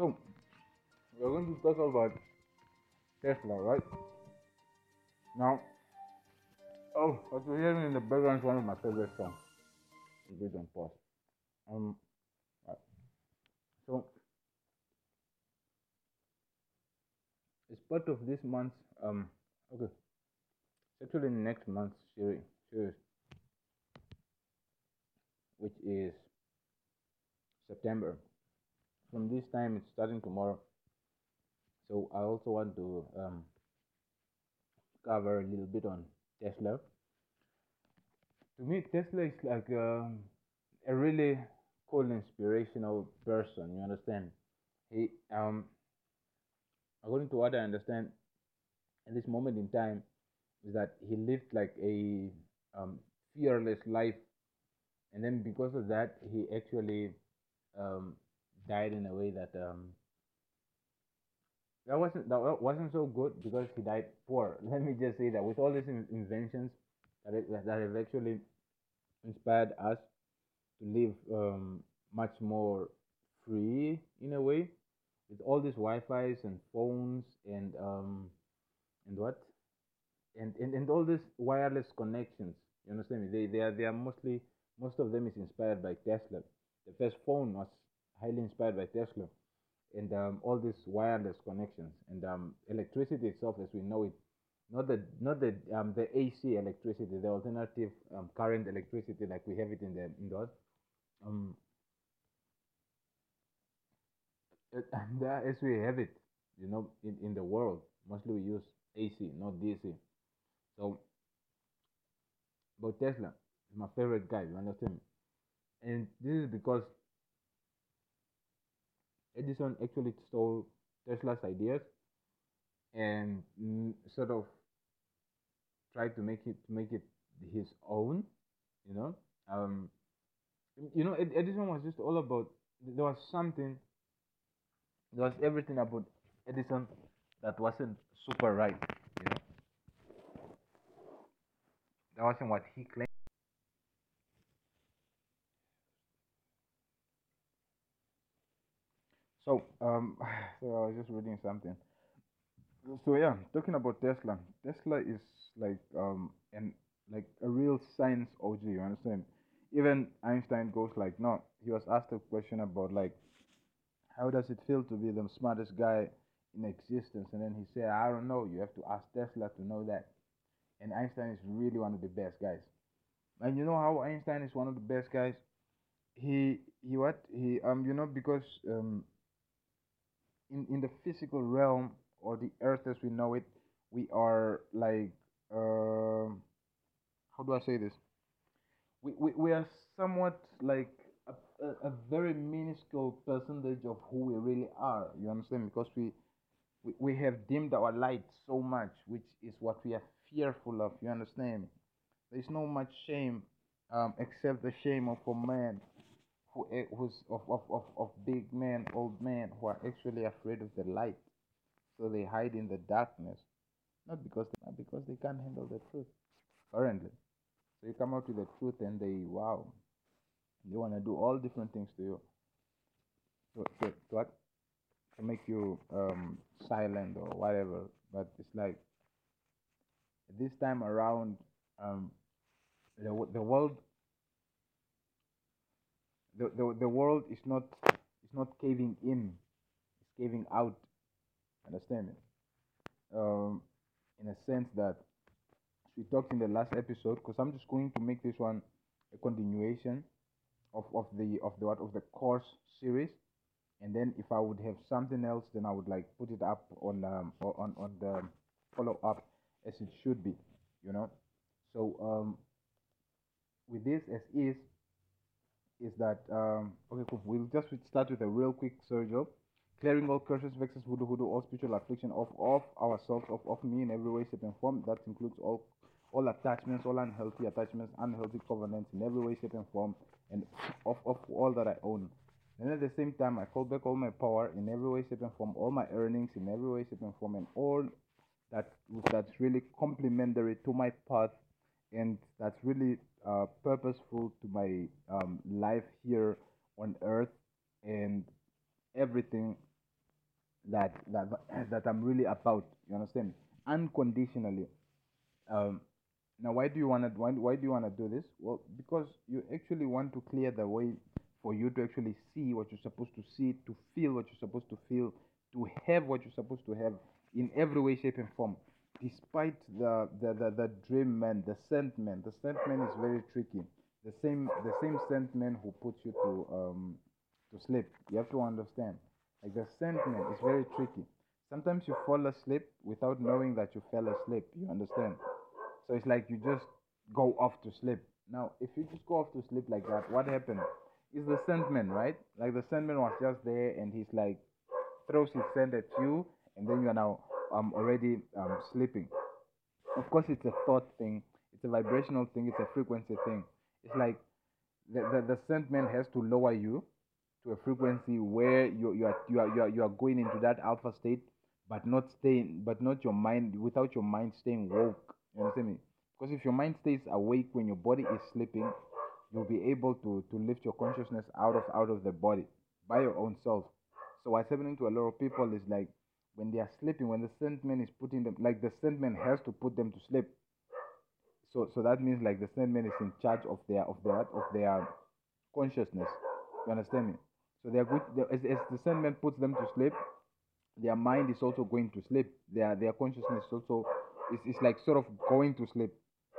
So, we're going to talk about Tesla, right? Now, oh, what you're hearing in the background is one of my favorite songs. You on pause. Um, so it's part of this month's um. Okay, it's actually next month's series, series, which is September. From this time, it's starting tomorrow. So I also want to um, cover a little bit on Tesla. To me, Tesla is like um, a really cool, inspirational person. You understand? He, um, according to what I understand, at this moment in time, is that he lived like a um, fearless life, and then because of that, he actually um, died in a way that um, that wasn't that wasn't so good because he died poor. Let me just say that with all these inventions that it, that have actually inspired us to live um, much more free in a way with all these Wi-Fi's and phones and um and what and, and and all these wireless connections. You understand me? They they are they are mostly most of them is inspired by Tesla. The first phone was highly inspired by Tesla and um, all these wireless connections and um, electricity itself as we know it. Not the not the um, the AC electricity the alternative um, current electricity like we have it in the indoors um and uh, as we have it you know in, in the world mostly we use AC not DC so but Tesla is my favorite guy you understand me? And this is because Edison actually stole Tesla's ideas and sort of tried to make it to make it his own. You know, um, you know, Edison was just all about. There was something. There was everything about Edison that wasn't super right. You know, that wasn't what he claimed. So, um, so I was just reading something. So yeah, talking about Tesla. Tesla is like um and like a real science OG. You understand? Even Einstein goes like, no. He was asked a question about like, how does it feel to be the smartest guy in existence? And then he said, I don't know. You have to ask Tesla to know that. And Einstein is really one of the best guys. And you know how Einstein is one of the best guys? He he what he um you know because um in in the physical realm or the earth as we know it we are like uh, how do i say this? We, we, we are somewhat like a, a, a very minuscule percentage of who we really are you understand? Because we, we we have dimmed our light so much which is what we are fearful of you understand? There's no much shame um, except the shame of a man who who's of, of, of, of big men, old men who are actually afraid of the light. So they hide in the darkness. Not because not because they can't handle the truth. Currently. So you come out with the truth and they wow. They wanna do all different things to you. To, to, to? To make you um, silent or whatever. But it's like this time around um, the, the world the, the, the world is not is not caving in it's caving out. Understand me? Um, in a sense that we talked in the last episode because i'm just going to make this one a continuation of, of the of the what of the course series. And then if i would have something else then i would like put it up on um on on the follow up as it should be you know? So um with this as is is that um, okay cool. We'll just start with a real quick surge up clearing all curses vexes voodoo hoodoo all spiritual affliction off of ourselves off of me in every way shape and form. That includes all all attachments all unhealthy attachments unhealthy covenants in every way shape and form and off of all that i own. And at the same time i call back all my power in every way shape and form all my earnings in every way shape and form and all that that's really complementary to my path and that's really uh, purposeful to my um, life here on earth and everything that that that I'm really about. You understand? Unconditionally. Um, now, why do you want to why, why do you want to do this? Well, because you actually want to clear the way for you to actually see what you're supposed to see, to feel what you're supposed to feel, to have what you're supposed to have in every way, shape, and form. Despite the the, the, the dream man, the scent man, the scent man is very tricky. The same the same scent man who puts you to um to sleep. You have to understand. Like the scent man is very tricky. Sometimes you fall asleep without knowing that you fell asleep. You understand? So it's like you just go off to sleep. Now, if you just go off to sleep like that, what happened? Is the Sandman, right? Like the Sandman was just there and he's like throws his scent at you and then you're now um already um sleeping. Of course it's a thought thing, it's a vibrational thing, it's a frequency thing. It's like the the, the Sandman has to lower you to a frequency where you you are you are you are, you are going into that alpha state but not staying but not your mind without your mind staying woke. You understand me? Because if your mind stays awake when your body is sleeping you'll be able to to lift your consciousness out of out of the body by your own self. So what's happening to a lot of people is like when they are sleeping when the sandman is putting them like the sandman has to put them to sleep. So so that means like the sandman is in charge of their of their of their consciousness. You understand me? So they are good as, as the sandman puts them to sleep their mind is also going to sleep. Their their consciousness also is, is like sort of going to sleep.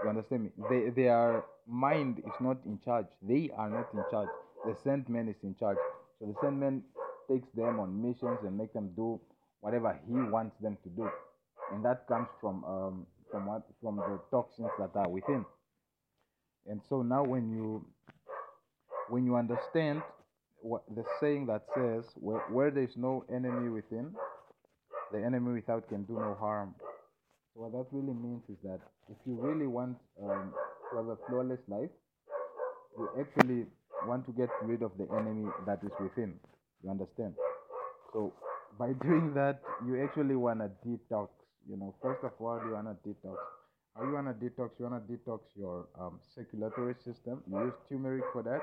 You understand me? They, their mind is not in charge. They are not in charge. The sandman is in charge. So the sandman takes them on missions and make them do whatever he wants them to do. And that comes from um from what from the toxins that are within. And so now when you when you understand what the saying that says where, where there is no enemy within the enemy without can do no harm. So what that really means is that if you really want um, to have a flawless life you actually want to get rid of the enemy that is within. You understand? So by doing that you actually want to detox you know. First of all you want to detox. How you want to detox? You want to detox your um, circulatory system. You use turmeric for that.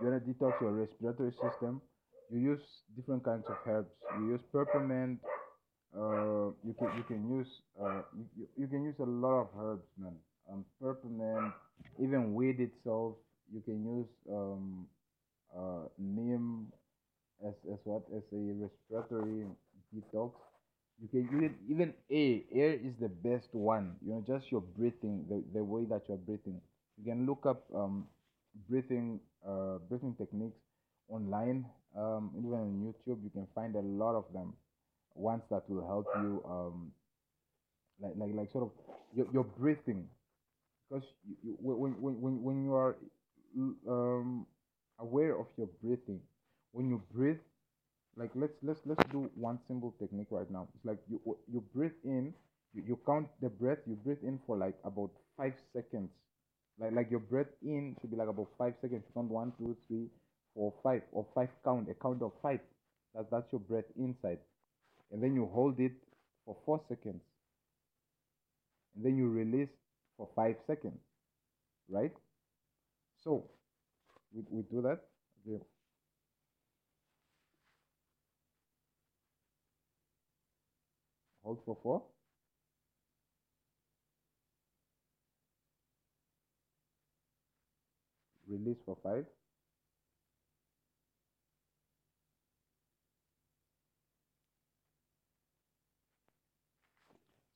You want to detox your respiratory system. You use different kinds of herbs. You use peppermint uh, you can you can use uh, you you can use a lot of herbs man. Um, peppermint even weed itself. You can use um, uh, neem as as what as a respiratory detox. You can even even air air is the best one. You know just your breathing the, the way that you're breathing. You can look up um breathing uh breathing techniques online um even on youtube. You can find a lot of them ones that will help you um like like like sort of your, your breathing. Because you, you, when, when when when you are um aware of your breathing when you breathe like let's let's let's do one simple technique right now. It's like you you breathe in you, you count the breath you breathe in for like about five seconds. Like like your breath in should be like about five seconds. You count one two three four five or five count a count of five. That's that's your breath inside. And then you hold it for four seconds. And then you release for five seconds right? So we, we do that. Okay hold for four. Release for five.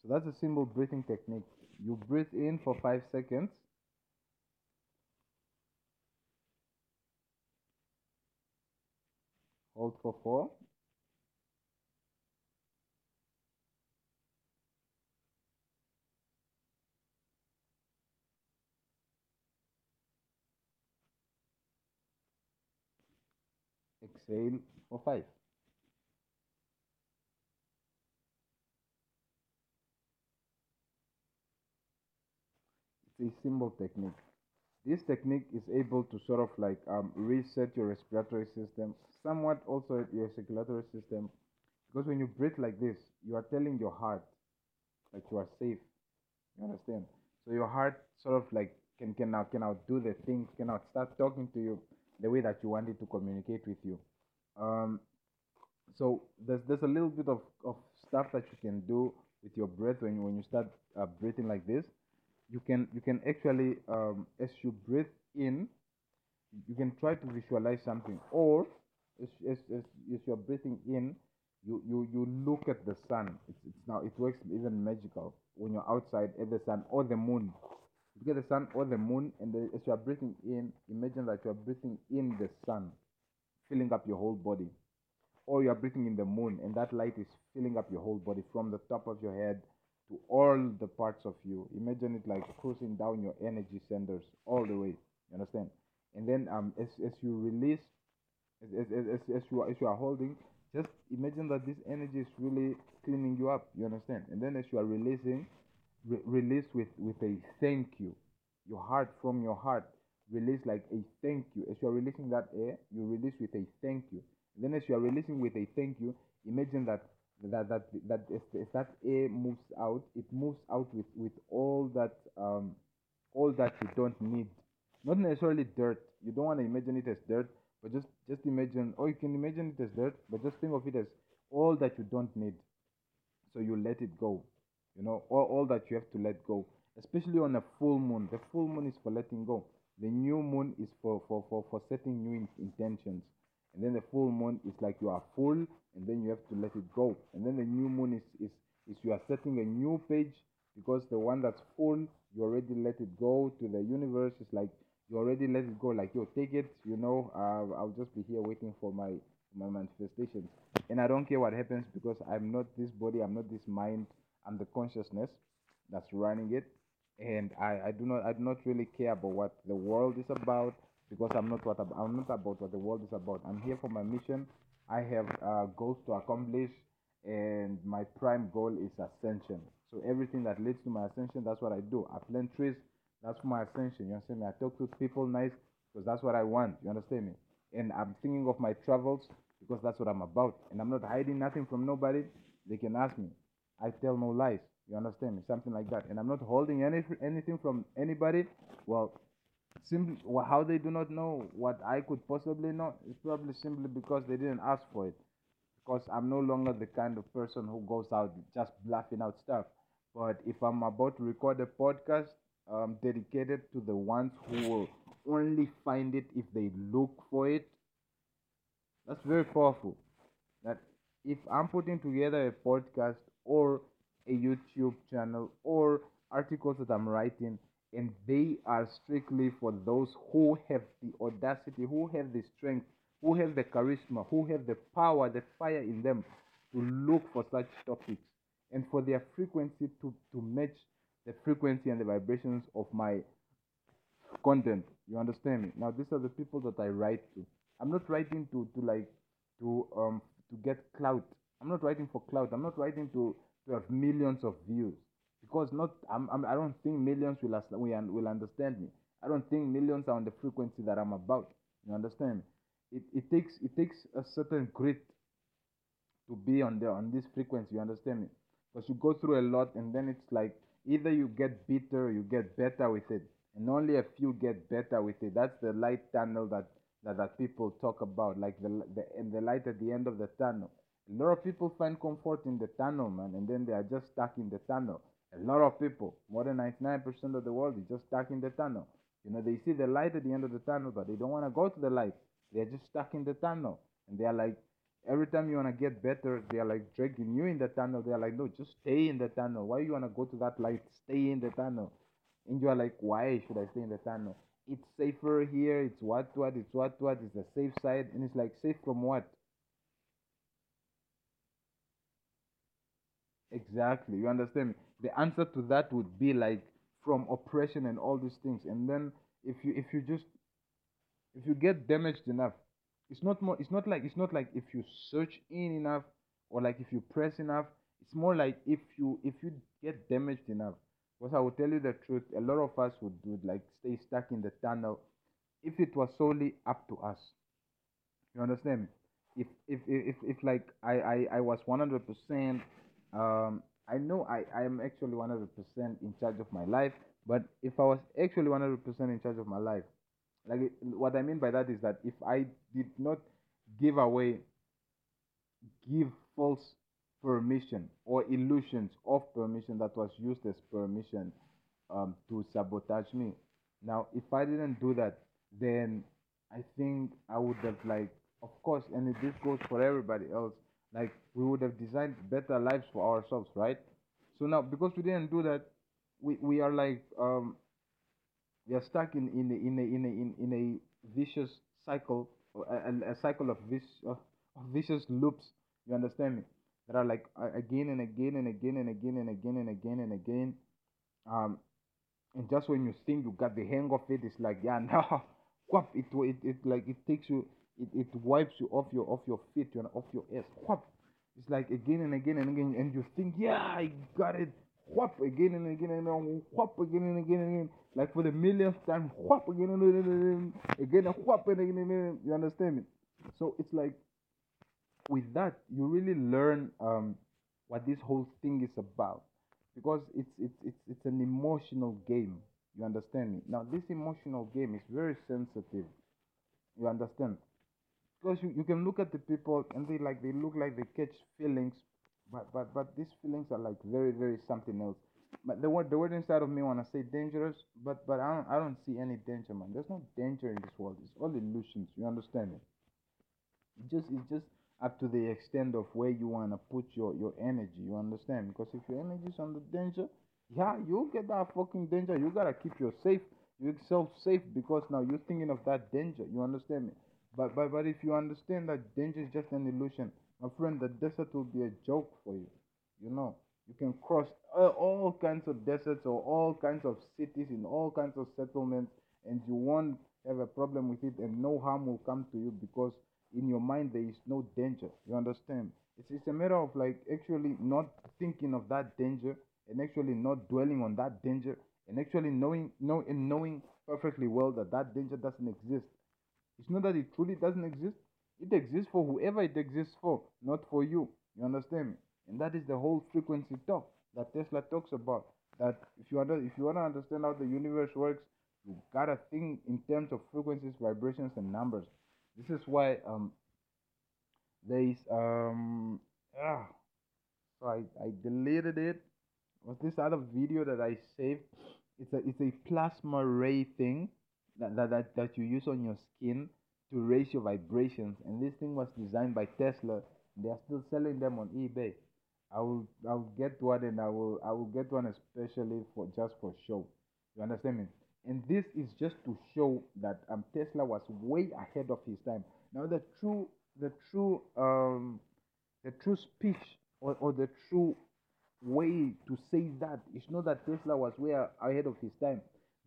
So that's a simple breathing technique. You breathe in for five seconds. Hold for four exhale for five it's a simple technique. This technique is able to sort of like um, reset your respiratory system somewhat also your circulatory system because when you breathe like this you are telling your heart that you are safe. You understand? So your heart sort of like can can now can now do the things can now start talking to you the way that you want it to communicate with you um So there's there's a little bit of, of stuff that you can do with your breath when you, when you start uh, breathing like this. You can you can actually um, as you breathe in, you can try to visualize something, or as as, as, as you're breathing in, you, you you look at the sun. It's, it's now it works even magical when you're outside at the sun or the moon. You get the sun or the moon, and the, as you are breathing in, imagine that you are breathing in the sun, filling up your whole body or you are breathing in the moon and that light is filling up your whole body from the top of your head to all the parts of you. Imagine it like cruising down your energy centers all the way you understand? And then um as, as you release as, as, as, as you are, as you are holding just imagine that this energy is really cleaning you up you understand? And then as you are releasing re- release with with a thank you your heart from your heart release like a thank you as you are releasing that air you release with a thank you then as you are releasing with a thank you, imagine that that that that as, as that air moves out, it moves out with with all that um all that you don't need. Not necessarily dirt. You don't want to imagine it as dirt, but just just imagine, or you can imagine it as dirt, but just think of it as all that you don't need. So you let it go. You know, all, all that you have to let go. Especially on a full moon. The full moon is for letting go. The new moon is for for for, for setting new in- intentions. And then the full moon is like you are full and then you have to let it go. And then the new moon is is, is you are setting a new page because the one that's full you already let it go to the universe. It's like you already let it go like yo take it you know uh, i'll just be here waiting for my my manifestations. And i don't care what happens because i'm not this body i'm not this mind i'm the consciousness that's running it and i i do not i do not really care about what the world is about because I'm not what I'm not about what the world is about. I'm here for my mission. I have uh, goals to accomplish, and my prime goal is ascension. So everything that leads to my ascension, that's what I do. I plant trees. That's my ascension. You understand me? I talk to people nice because that's what I want. You understand me? And I'm thinking of my travels because that's what I'm about. And I'm not hiding nothing from nobody. They can ask me. I tell no lies. You understand me? Something like that. And I'm not holding any anything from anybody. Well, simply how they do not know what I could possibly know is probably simply because they didn't ask for it. Because I'm no longer the kind of person who goes out just bluffing out stuff. But if I'm about to record a podcast um, dedicated to the ones who will only find it if they look for it, that's very powerful. That if I'm putting together a podcast or a YouTube channel or articles that I'm writing, and they are strictly for those who have the audacity, who have the strength, who have the charisma, who have the power, the fire in them to look for such topics and for their frequency to, to match the frequency and the vibrations of my content. You understand me? Now these are the people that I write to. I'm not writing to, to like to um to get clout. I'm not writing for clout. I'm not writing to, to have millions of views because not I'm, I'm I don't think millions will will will understand me. I don't think millions are on the frequency that I'm about. You understand? It it takes it takes a certain grit to be on the on this frequency. You understand me? Because you go through a lot, and then it's like either you get bitter, you get better with it, and only a few get better with it. That's the light tunnel that that, that people talk about, like the the and the light at the end of the tunnel. A lot of people find comfort in the tunnel, man, and then they are just stuck in the tunnel. A lot of people, more than 99% of the world, is just stuck in the tunnel. You know, they see the light at the end of the tunnel, but they don't want to go to the light. They're just stuck in the tunnel. And they're like, every time you want to get better, they're like dragging you in the tunnel. They're like, no, just stay in the tunnel. Why you want to go to that light? Stay in the tunnel. And you're like, why should I stay in the tunnel? It's safer here. It's what, what, it's what, what. It's the safe side. And it's like, safe from what? Exactly. You understand me? The answer to that would be like from oppression and all these things. And then if you if you just if you get damaged enough, it's not more it's not like it's not like if you search in enough or like if you press enough. It's more like if you if you get damaged enough. Because I will tell you the truth, a lot of us would, would like stay stuck in the tunnel if it was solely up to us. You understand me? If if if, if, if like I, I, I was one hundred percent um, I know I, I am actually 100% in charge of my life, but if I was actually 100% in charge of my life, like what I mean by that is that if I did not give away give false permission or illusions of permission that was used as permission um, to sabotage me. Now, if I didn't do that, then I think I would have like, of course, and this goes for everybody else. Like we would have designed better lives for ourselves, right? So now, because we didn't do that, we, we are like um, we are stuck in in in in a, in, a vicious cycle, a, a cycle of vis of vicious loops. You understand me? That are like again and again and again and again and again and again and again. Um, and just when you think you got the hang of it, it's like yeah, now, it it it like it takes you, it, it wipes you off your off your feet, know, off your ass. Whap. It's like again and again and again, and you think yeah, I got it. Whap again and again and again, whap again and again and again, like for the millionth time, whap again and again, again and whap and again and again. You understand me? So it's like with that, you really learn um, what this whole thing is about because it's it's it's it's an emotional game. You understand me? Now this emotional game is very sensitive. You understand? Because you, you can look at the people and they like they look like they catch feelings, but but but these feelings are like very very something else. But the word the word inside of me wanna say dangerous, but but I don't I don't see any danger, man. There's no danger in this world. It's all illusions. You understand? It just it's just up to the extent of where you want to put your, your energy. You understand? Because if your energy is on the danger, yeah, you'll get that fucking danger. You gotta keep yourself yourself safe because now you're thinking of that danger. You understand me? But but but if you understand that danger is just an illusion, my friend, the desert will be a joke for you. You know, you can cross all, kinds of deserts or all kinds of cities in all kinds of settlements, and you won't have a problem with it, and no harm will come to you because in your mind there is no danger you understand it's, it's a matter of like actually not thinking of that danger and actually not dwelling on that danger and actually knowing know and knowing perfectly well that that danger doesn't exist it's not that it truly doesn't exist. It exists for whoever it exists for not for you. You understand me? And that is the whole frequency talk that tesla talks about. That if you under, if you want to understand how the universe works you gotta think in terms of frequencies vibrations and numbers. This is why um there is um ah so I, I deleted it was this other video that I saved. It's a it's a plasma ray thing that, that, that, you use on your skin to raise your vibrations. And this thing was designed by Tesla. They are still selling them on eBay. I will I will get one and I will I will get one especially for just for show. You understand me? And this is just to show that um, Tesla was way ahead of his time. Now the true the true um, the true speech or, or the true way to say that is not that Tesla was way ahead of his time.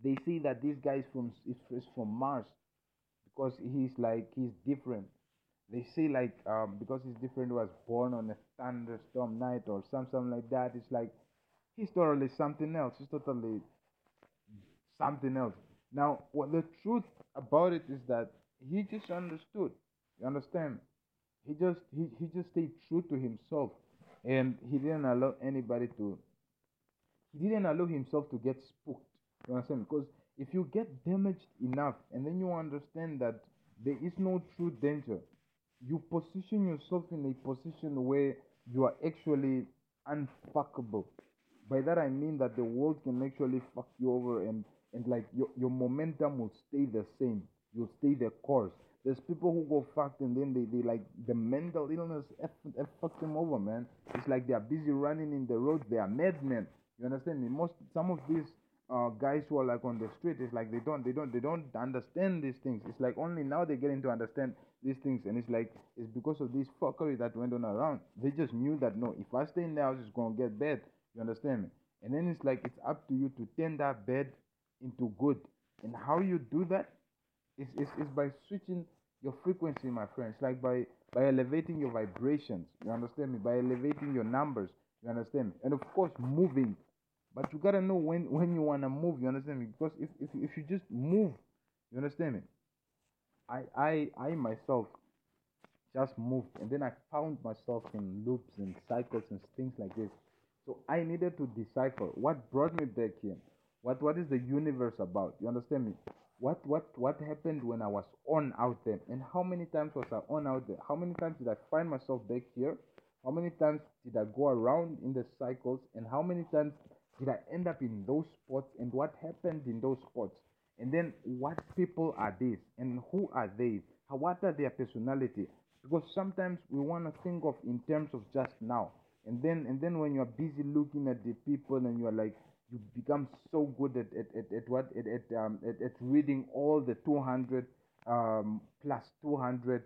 They say that this guy is from is, from Mars because he's like he's different. They say like um, because he's different, was born on a thunderstorm night or something like that. It's like he's totally something else. He's totally something else. Now, what the truth about it is that he just understood. You understand? He just he, he just stayed true to himself and he didn't allow anybody to he didn't allow himself to get spooked. You understand? Because if you get damaged enough and then you understand that there is no true danger, you position yourself in a position where you are actually unfuckable. By that I mean that the world can actually fuck you over and and like your, your momentum will stay the same. You'll stay the course. There's people who go fucked and then they, they like the mental illness F, F fucked them over, man. It's like they are busy running in the roads. They are madmen. You understand me? Most some of these uh, guys who are like on the street, it's like they don't they don't they don't understand these things. It's like only now they're getting to understand these things, and it's like it's because of this fuckery that went on around. They just knew that no, if I stay in the house, it's gonna get bad. You understand me? And then it's like it's up to you to turn that bad into good. And how you do that is, is, is by switching your frequency, my friends, like by, by elevating your vibrations. You understand me? By elevating your numbers. You understand me? And of course, moving. But you gotta know when, when you wanna move. You understand me? Because if, if, if you just move, you understand me? I, I, I myself just moved and then I found myself in loops and cycles and things like this. So I needed to decipher what brought me back here. What what is the universe about? You understand me? what what what happened when I was on out there and how many times was I on out there? How many times did I find myself back here? How many times did I go around in the cycles and how many times did I end up in those spots and what happened in those spots? And then what people are these and who are they? What are their personality? Because sometimes we want to think of in terms of just now. And then and then when you're busy looking at the people and you're like you become so good at, at, at, at what at, at, um, at, at reading all the 200 um, plus 200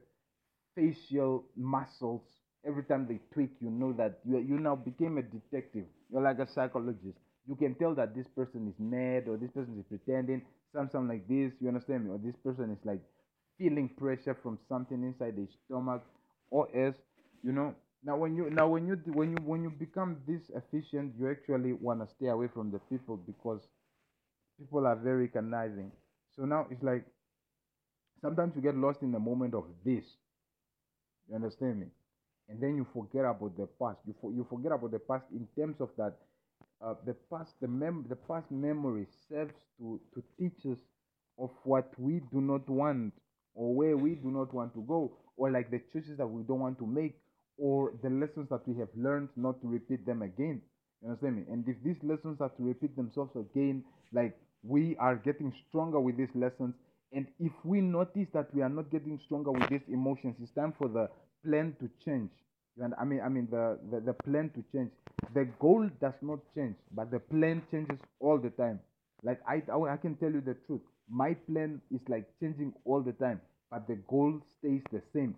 facial muscles every time they tweak you know that you, you now became a detective. You're like a psychologist. You can tell that this person is mad or this person is pretending something like this you understand me? Or this person is like feeling pressure from something inside their stomach or else you know? Now when you now when you when you when you become this efficient you actually want to stay away from the people because people are very conniving so now it's like sometimes you get lost in the moment of this. You understand me and then you forget about the past. You for, you forget about the past in terms of that uh, the past the mem the past memory serves to to teach us of what we do not want or where we do not want to go or like the choices that we don't want to make or the lessons that we have learned not to repeat them again. You understand me? And if these lessons are to repeat themselves again like we are getting stronger with these lessons. And if we notice that we are not getting stronger with these emotions it's time for the plan to change. And i mean i mean the, the the plan to change. The goal does not change but the plan changes all the time. Like I, I i can tell you the truth. My plan is like changing all the time but the goal stays the same.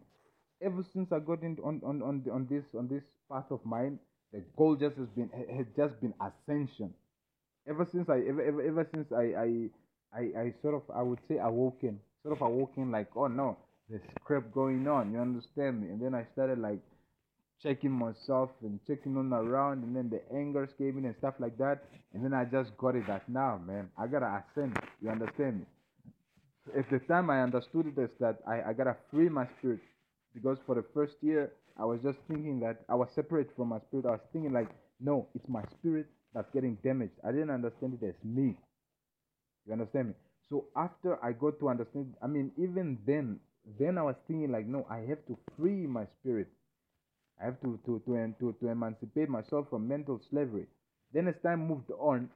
Ever since i got into on on on, the, on this on this path of mine the goal just has been has just been ascension. Ever since i ever ever, ever since I, I i i sort of i would say awoken sort of awoken like oh no there's crap going on you understand me? And then i started like checking myself and checking on around and then the anger came in and stuff like that. And then i just got it that now man i gotta ascend you understand me? At the time i understood as that i, I gotta free my spirit because for the first year i was just thinking that i was separate from my spirit. I was thinking like no it's my spirit that's getting damaged. I didn't understand it as me. You understand me? So after i got to understand i mean even then then i was thinking like no i have to free my spirit I have to to to to, to emancipate myself from mental slavery. Then as time moved on,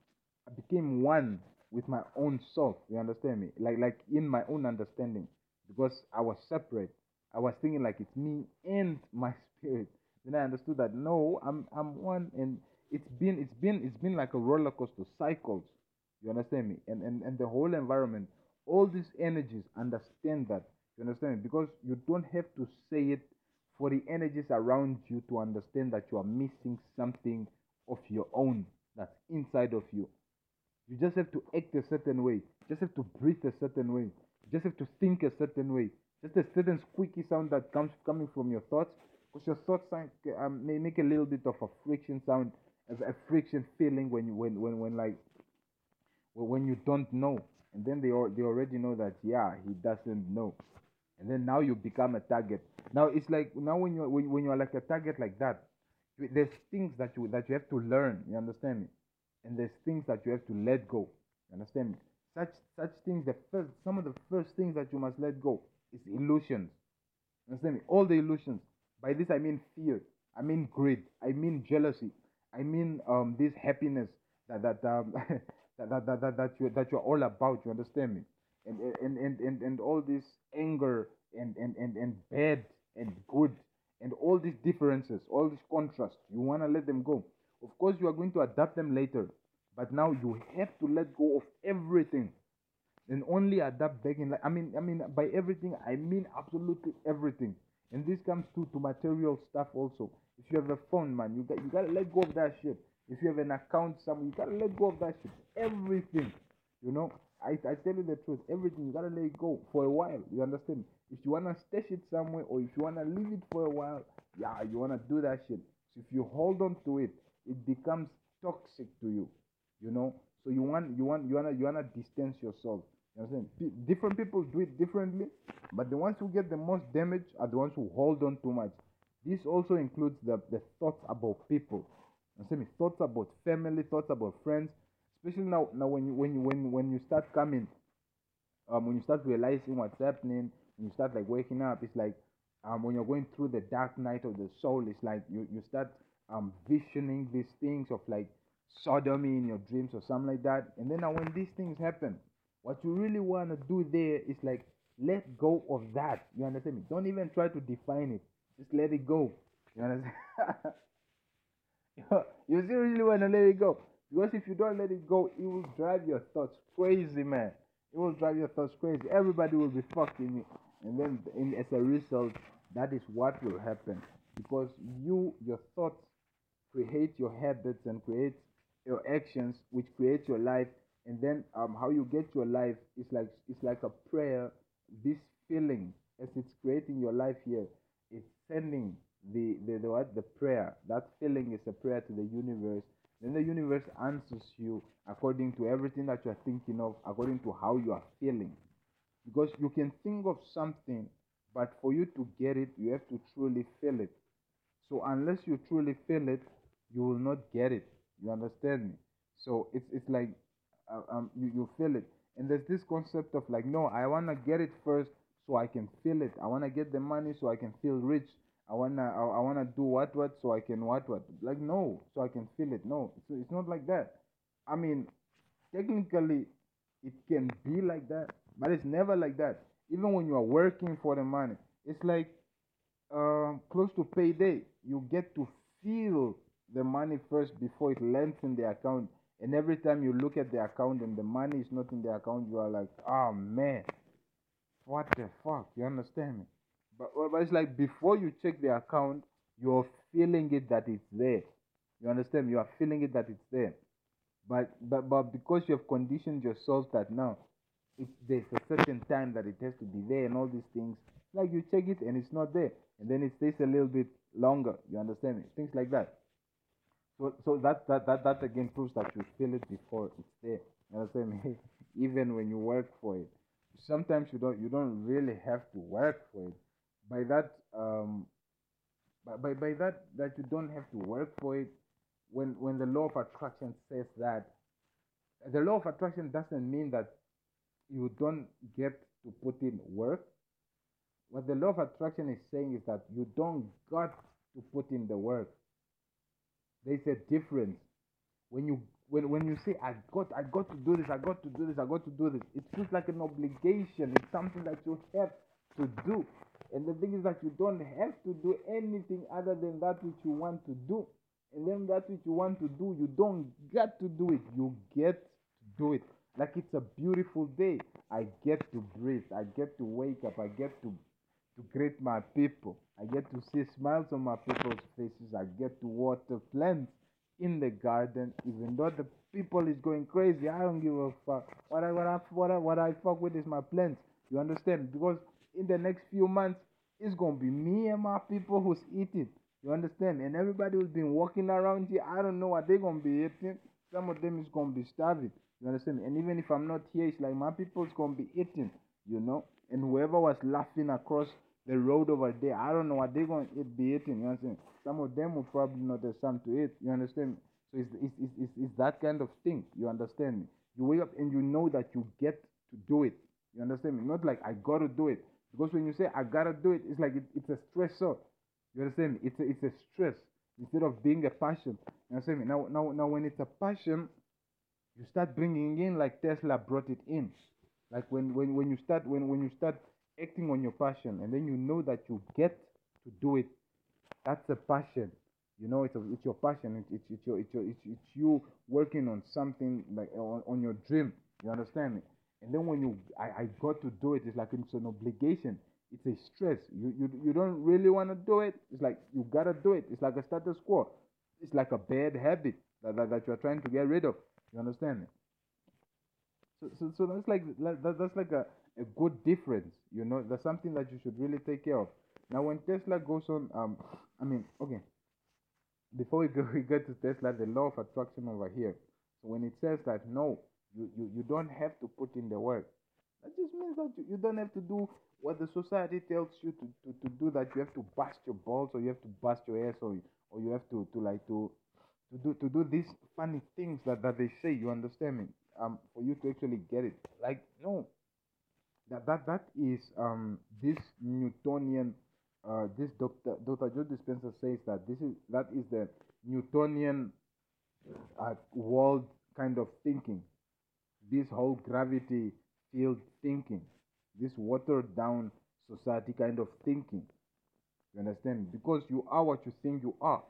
I became one with my own self. You understand me? Like like in my own understanding, because I was separate. I was thinking like it's me and my spirit. Then I understood that no, I'm I'm one, and it's been it's been it's been like a roller coaster cycles. You understand me? And and and the whole environment, all these energies understand that. You understand me? Because you don't have to say it for the energies around you to understand that you are missing something of your own that's inside of you. You just have to act a certain way. Just have to breathe a certain way. Just have to think a certain way. Just a certain squeaky sound that comes coming from your thoughts, because your thoughts um, may make a little bit of a friction sound, a friction feeling when you when when when like when you don't know, and then they they already know that yeah he doesn't know and then now you become a target. Now it's like now when you're when, when you're like a target like that there's things that you that you have to learn you understand me? And there's things that you have to let go you understand me? Such such things the first some of the first things that you must let go is illusions you understand me? All the illusions. By this i mean fear. I mean greed. I mean jealousy. I mean um this happiness that that um that, that, that, that, that you that you're all about you understand me and and and and, and all this anger and, and and and bad and good and all these differences all these contrasts you want to let them go. Of course you are going to adapt them later but now you have to let go of everything and only adapt back in life i mean i mean by everything i mean absolutely everything. And this comes to to material stuff also. If you have a phone man you got you got to let go of that shit. If you have an account somewhere you got to let go of that shit. Everything you know I, I tell you the truth, everything you gotta let it go for a while. You understand? If you wanna stash it somewhere or if you wanna leave it for a while, yeah, you wanna do that shit. So if you hold on to it, it becomes toxic to you. You know? So you want you want you wanna you wanna distance yourself. You understand? P- different people do it differently, but the ones who get the most damage are the ones who hold on too much. This also includes the, the thoughts about people. You understand me? Thoughts about family, thoughts about friends, especially now now when you when you when when you start coming um, when you start realizing what's happening, when you start like waking up, it's like um, when you're going through the dark night of the soul, it's like you, you start um, visioning these things of like sodomy in your dreams or something like that. And then now when these things happen, what you really want to do there is like let go of that. You understand me? Don't even try to define it. Just let it go. You understand? you really want to let it go. Because if you don't let it go, it will drive your thoughts crazy, man. It will drive your thoughts crazy. Everybody will be fucking you. And then in, as a result, that is what will happen. Because you, your thoughts create your habits and create your actions, which create your life. And then um, how you get your life is like it's like a prayer. This feeling, as it's creating your life here, is sending the, the, the what the prayer. That feeling is a prayer to the universe. Then the universe answers you according to everything that you are thinking of, according to how you are feeling. Because you can think of something, but for you to get it, you have to truly feel it. So unless you truly feel it, you will not get it. You understand me? So it's it's like uh, um you, you feel it, and there's this concept of like no, I wanna get it first so I can feel it. I wanna get the money so I can feel rich. I wanna I, I wanna do what what so I can what what like no so I can feel it. No, it's it's not like that. I mean, technically, it can be like that, but it's never like that. Even when you are working for the money, it's like um, close to payday. You get to feel the money first before it lands in the account. And every time you look at the account and the money is not in the account, you are like, oh man, what the fuck? You understand me? But, but it's like before you check the account, you're feeling it that it's there. You understand? You are feeling it that it's there. But but but because you have conditioned yourself that now it's there's a certain time that it has to be there and all these things, like you check it and it's not there, and then it stays a little bit longer. You understand me? Things like that. So, so that, that, that, that again proves that you feel it before it's there. You understand me? Even when you work for it, sometimes you don't you don't really have to work for it. By that, um, by, by, that that you don't have to work for it. When when the law of attraction says that, the law of attraction doesn't mean that you don't get to put in work. What the law of attraction is saying is that you don't got to put in the work there's a difference when you when when you say I got I got to do this, I got to do this, I got to do this. It feels like an obligation. It's something that you have to do. And the thing is that you don't have to do anything other than that which you want to do. And then that which you want to do, you don't get to do it. You get to do it. Like it's a beautiful day. I get to breathe. I get to wake up. I get to to greet my people. I get to see smiles on my people's faces. I get to water plants in the garden, even though the people is going crazy. I don't give a fuck. What I what I what I, what I fuck with is my plants. You understand? Because in the next few months, it's gonna be me and my people who's eating. You understand? And everybody who's been walking around here, I don't know what they're gonna be eating. Some of them is gonna be starving. You understand? And even if I'm not here, it's like my people's gonna be eating. You know? And whoever was laughing across the road over there. I don't know what they're to be eating. You understand? Some of them will probably not have something to eat. You understand? So it's, it's, it's, it's, it's that kind of thing. You understand me? You wake up and you know that you get to do it. You understand me? Not like I got to do it. Because when you say I got to do it, it's like it, it's a stressor. You understand me? It's a, it's a stress instead of being a passion. You understand me? Now, now, now, when it's a passion, you start bringing in like Tesla brought it in. Like when, when, when you start when, when you start acting on your passion and then you know that you get to do it that's a passion you know it's a, it's your passion it's, it's, it's your it's your it's, it's you working on something like on, on your dream you understand me and then when you I, I got to do it it's like it's an obligation. It's a stress. You you, you don't really want to do it. It's like you gotta do it. It's like a status quo. It's like a bad habit that, that, that you're trying to get rid of. You understand me? So, so, so that's like that, that's like a, a good difference. You know, that's something that you should really take care of. Now, when Tesla goes on, um, I mean, okay, before we go, we get to Tesla, the law of attraction over here. So when it says that no, you, you, you don't have to put in the work, that just means that you, you don't have to do what the society tells you to, to, to do. That you have to bust your balls, or you have to bust your ass, or or you have to, to like to to do to do these funny things that, that they say. You understand me? Um, for you to actually get it. Like no, that that that is um this Newtonian uh this Dr. Dr. Joe Dispenza says that this is that is the Newtonian uh, world kind of thinking, this whole gravity field thinking, this watered down society kind of thinking. You understand? Because you are what you think you are.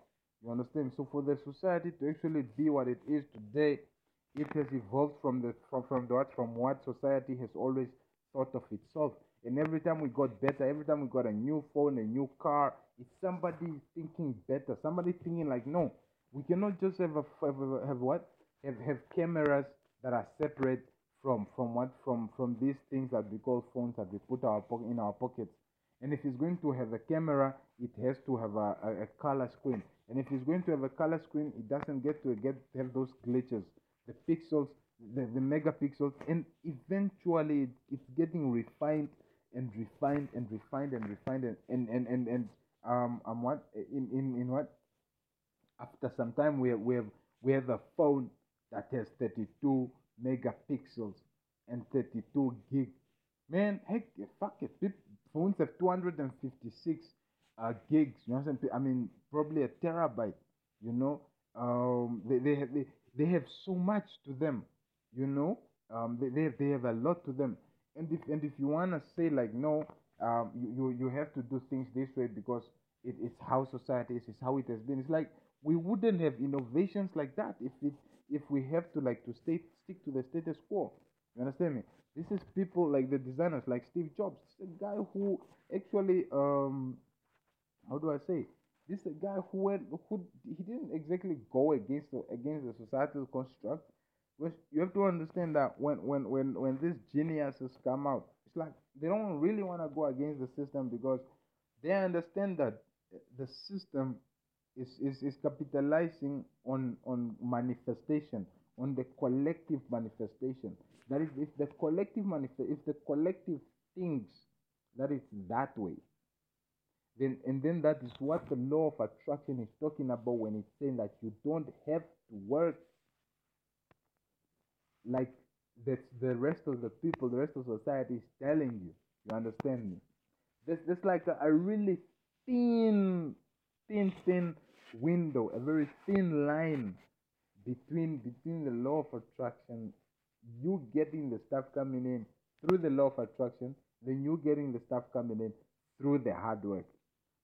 You understand? So for the society to actually be what it is today, it has evolved from the from, from what from what society has always thought of itself. And every time we got better, every time we got a new phone, a new car, it's somebody thinking better. Somebody thinking like, no, we cannot just have a, have, have what have, have cameras that are separate from from what from from these things that we call phones that we put our po- in our pockets. And if it's going to have a camera, it has to have a, a, a color screen. And if it's going to have a color screen, it doesn't get to get have those glitches, the pixels, the, the megapixels, and eventually it, it's getting refined and refined and refined and refined and and and and, and um um what in in in what after some time we have, we have we have a phone that has 32 megapixels and 32 gig. Man heck fuck it. Phones have 256 uh, gigs you know what I'm saying? i mean probably a terabyte you know? Um they, they have they, they have so much to them you know? Um they, they, have, they have a lot to them. And if and if you want to say like no um you, you you have to do things this way because it, it's how society is it's how it has been. It's like we wouldn't have innovations like that if it if we have to like to stay stick to the status quo you understand me this is people like the designers like steve jobs a guy who actually um how do I say? This is a guy who went who he didn't exactly go against the, against the societal construct. Which you have to understand that when when when when these geniuses come out, it's like they don't really want to go against the system because they understand that the system is, is, is capitalizing on on manifestation, on the collective manifestation. That is, if the collective manifest, if the collective thinks that it's that way, then and then that is what the law of attraction is talking about when it's saying that you don't have to work like that the rest of the people, the rest of society is telling you. You understand me? There's there's like a, a really thin, thin, thin window, a very thin line between between the law of attraction, you getting the stuff coming in through the law of attraction, then you getting the stuff coming in through the hard work.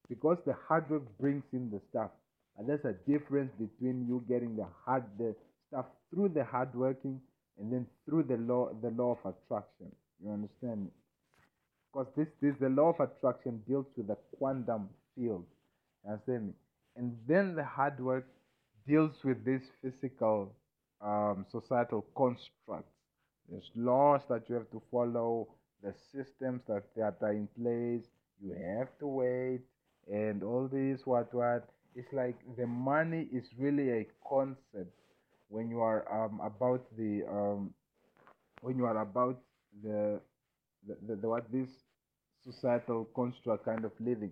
Because the hard work brings in the stuff and there's a difference between you getting the hard the stuff through the hard working and then through the law the law of attraction. You understand because this this the law of attraction deals with the quantum field understand me? And then the hard work deals with this physical um, societal constructs. There's laws that you have to follow the systems that, that are in place. You have to wait and all this what what. It's like the money is really a concept when you are um about the um when you are about the the, the, the what this societal construct kind of living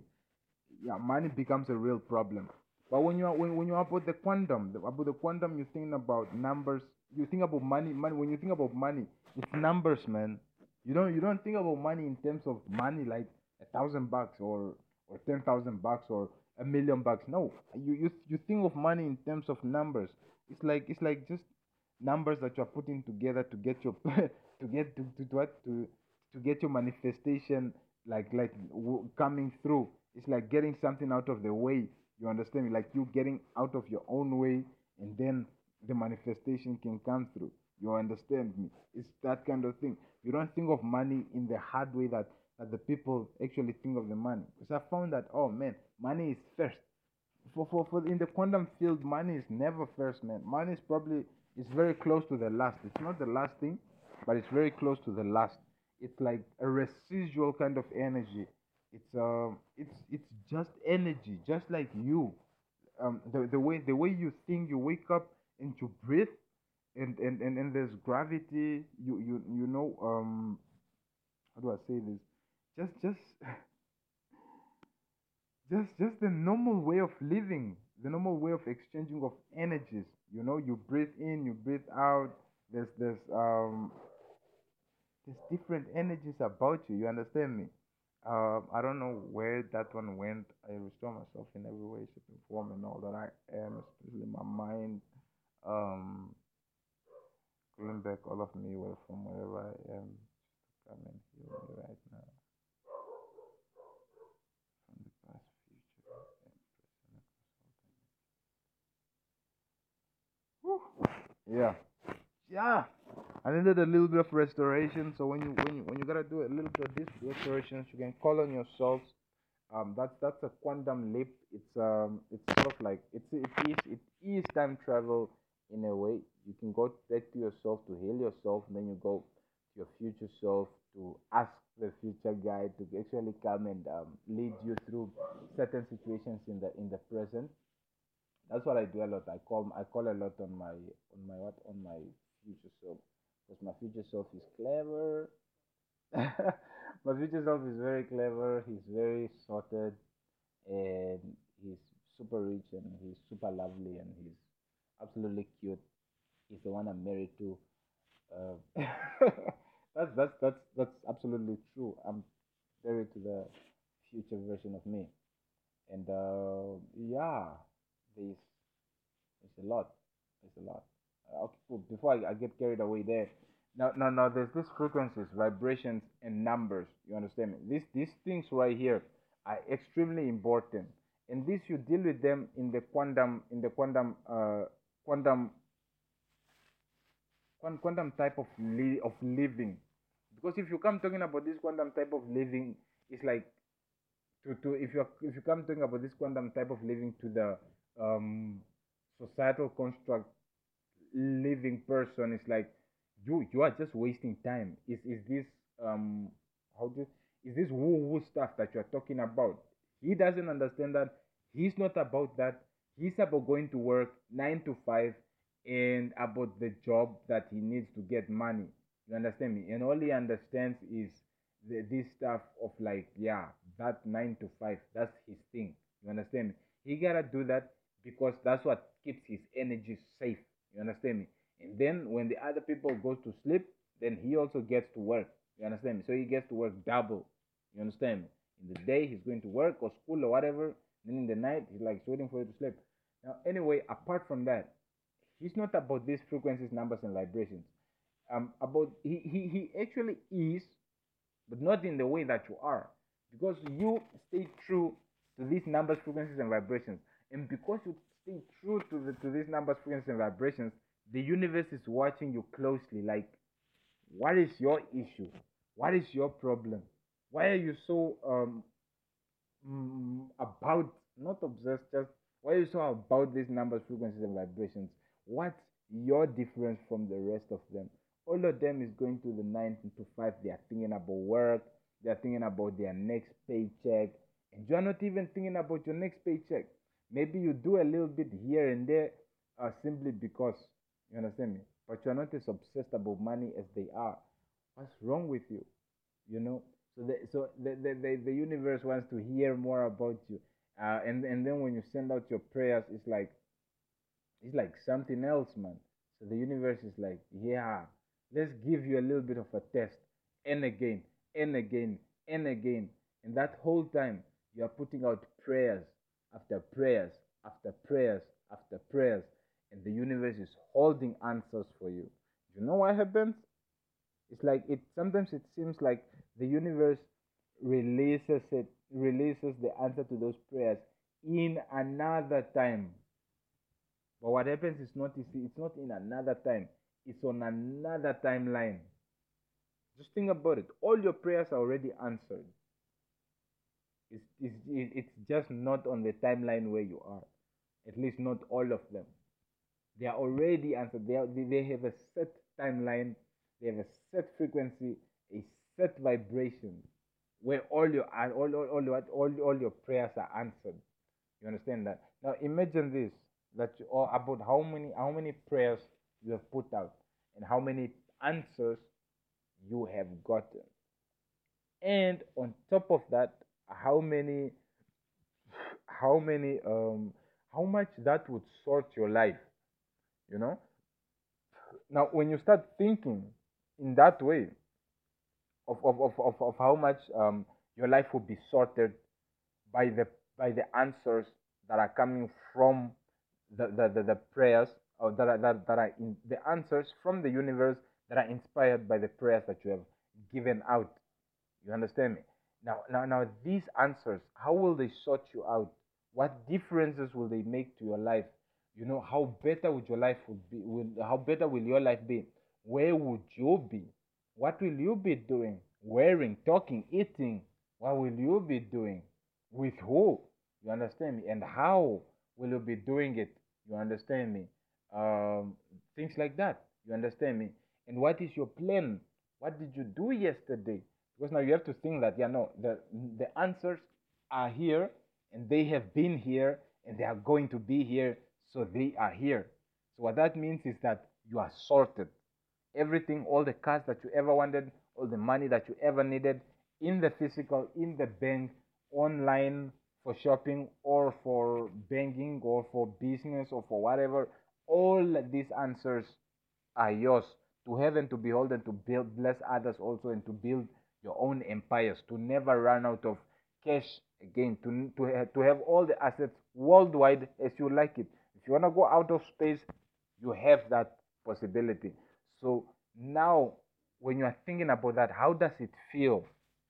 yeah money becomes a real problem but when you are when, when you are about the quantum the, about the quantum you think about numbers you think about money money when you think about money it's numbers man you don't you don't think about money in terms of money like a thousand bucks or or ten thousand bucks or a million bucks. No, you, you you think of money in terms of numbers. It's like it's like just numbers that you're putting together to get your to get to, to, to to to get your manifestation like like w- coming through. It's like getting something out of the way. You understand me? Like you getting out of your own way, and then the manifestation can come through. You understand me? It's that kind of thing. You don't think of money in the hard way that that the people actually think of the money. Because I found that oh man, money is first. For, for, for in the quantum field, money is never first, man. Money is probably is very close to the last. It's not the last thing, but it's very close to the last. It's like a residual kind of energy. It's um, it's it's just energy, just like you. Um, the the way the way you think, you wake up and you breathe, and and and, and there's gravity. You you you know um, how do I say this? Just just just just the normal way of living the normal way of exchanging of energies you know you breathe in you breathe out there's there's um there's different energies about you. You understand me? Um, I don't know where that one went. I restore myself in every way, shape, and form, and all that I am, especially my mind. Um, pulling back all of me away from wherever I am. Come and heal me right now. From the past, future, and present. Yeah. Yeah. I needed a little bit of restoration. So when you when you when you gotta do a little bit of this restoration, you can call on yourself. Um, that's that's a quantum leap. It's um it's sort of like it's it is it is time travel in a way. You can go back to yourself to heal yourself, and then you go to your future self to ask the future guide to actually come and um, lead you through certain situations in the in the present. That's what I do a lot. I call I call a lot on my on my what on my future self because my future self is clever. my future self is very clever. He's very sorted, and he's super rich, and he's super lovely, and he's absolutely cute. He's the one I'm married to. Uh, that's that's that's that's absolutely true. I'm married to the future version of me, and uh, yeah, there's there's a lot. There's a lot. Uh. Before I, I get carried away there, now, now, now, there's these frequencies, vibrations, and numbers. You understand me? These these things right here are extremely important, and this you deal with them in the quantum in the quantum uh, quantum quan- quantum type of li- of living. Because if you come talking about this quantum type of living, it's like to, to if you if you come talking about this quantum type of living to the um, societal construct living person, it's like you you are just wasting time. Is is this um how do is this woo woo stuff that you are talking about? He doesn't understand that. He's not about that. He's about going to work nine to five and about the job that he needs to get money. You understand me? And all he understands is the, this stuff of like, yeah, that nine to five, that's his thing. You understand me? He gotta do that because that's what keeps his energy safe. You understand me? And then when the other people go to sleep, then he also gets to work. You understand me? So he gets to work double. You understand me? In the day he's going to work or school or whatever. Then in the night he's like waiting for you to sleep. Now anyway, apart from that, he's not about these frequencies, numbers, and vibrations. Um, about he, he he actually is, but not in the way that you are, because you stay true to these numbers, frequencies, and vibrations, and because you stay true to the to these numbers, frequencies, and vibrations, the universe is watching you closely. Like, what is your issue? What is your problem? Why are you so um mm, about not obsessed just why are you so about these numbers frequencies and vibrations what's your difference from the rest of them all of them is going to the 9 to 5 they are thinking about work they are thinking about their next paycheck and you are not even thinking about your next paycheck maybe you do a little bit here and there uh, simply because you understand me? But you are not as obsessed about money as they are. What's wrong with you? You know? So the so the the, the, the universe wants to hear more about you. Uh, and and then when you send out your prayers it's like it's like something else man. So the universe is like yeah let's give you a little bit of a test. And again and again and again. And that whole time you are putting out prayers after prayers after prayers after prayers and the universe is holding answers for you. You know what happens? It's like it sometimes it seems like the universe releases it releases the answer to those prayers in another time. But what happens is not it's, it's not in another time. It's on another timeline. Just think about it. All your prayers are already answered it's, it's, it's just not on the timeline where you are. At least not all of them. They are already answered. They, are, they have a set timeline. They have a set frequency a set vibration where all your all all all, your- all, all your prayers are answered. You understand that? Now imagine this that you, or about how many how many prayers you have put out and how many answers you have gotten. And on top of that how many how many um how much that would sort your life you know now when you start thinking in that way of, of, of, of, of how much um, your life will be sorted by the by the answers that are coming from the, the, the, the prayers or that are, that, that are in the answers from the universe that are inspired by the prayers that you have given out. You understand me? Now, now, now, these answers, how will they sort you out? What differences will they make to your life? You know, how better would your life would be? Will, how better will your life be? Where would you be? What will you be doing? Wearing, talking, eating. What will you be doing? With who? You understand me? And how will you be doing it? You understand me? Um, things like that. You understand me? And what is your plan? What did you do yesterday? Because now you have to think that, yeah, no, the, the answers are here and they have been here and they are going to be here, so they are here. So, what that means is that you are sorted. Everything, all the cars that you ever wanted, all the money that you ever needed in the physical, in the bank, online, for shopping, or for banking, or for business, or for whatever, all these answers are yours to have and to behold and to build, bless others also, and to build your own empires, to never run out of cash again, to, to, to have all the assets worldwide as you like it. If you want to go out of space, you have that possibility. So now, when you are thinking about that, how does it feel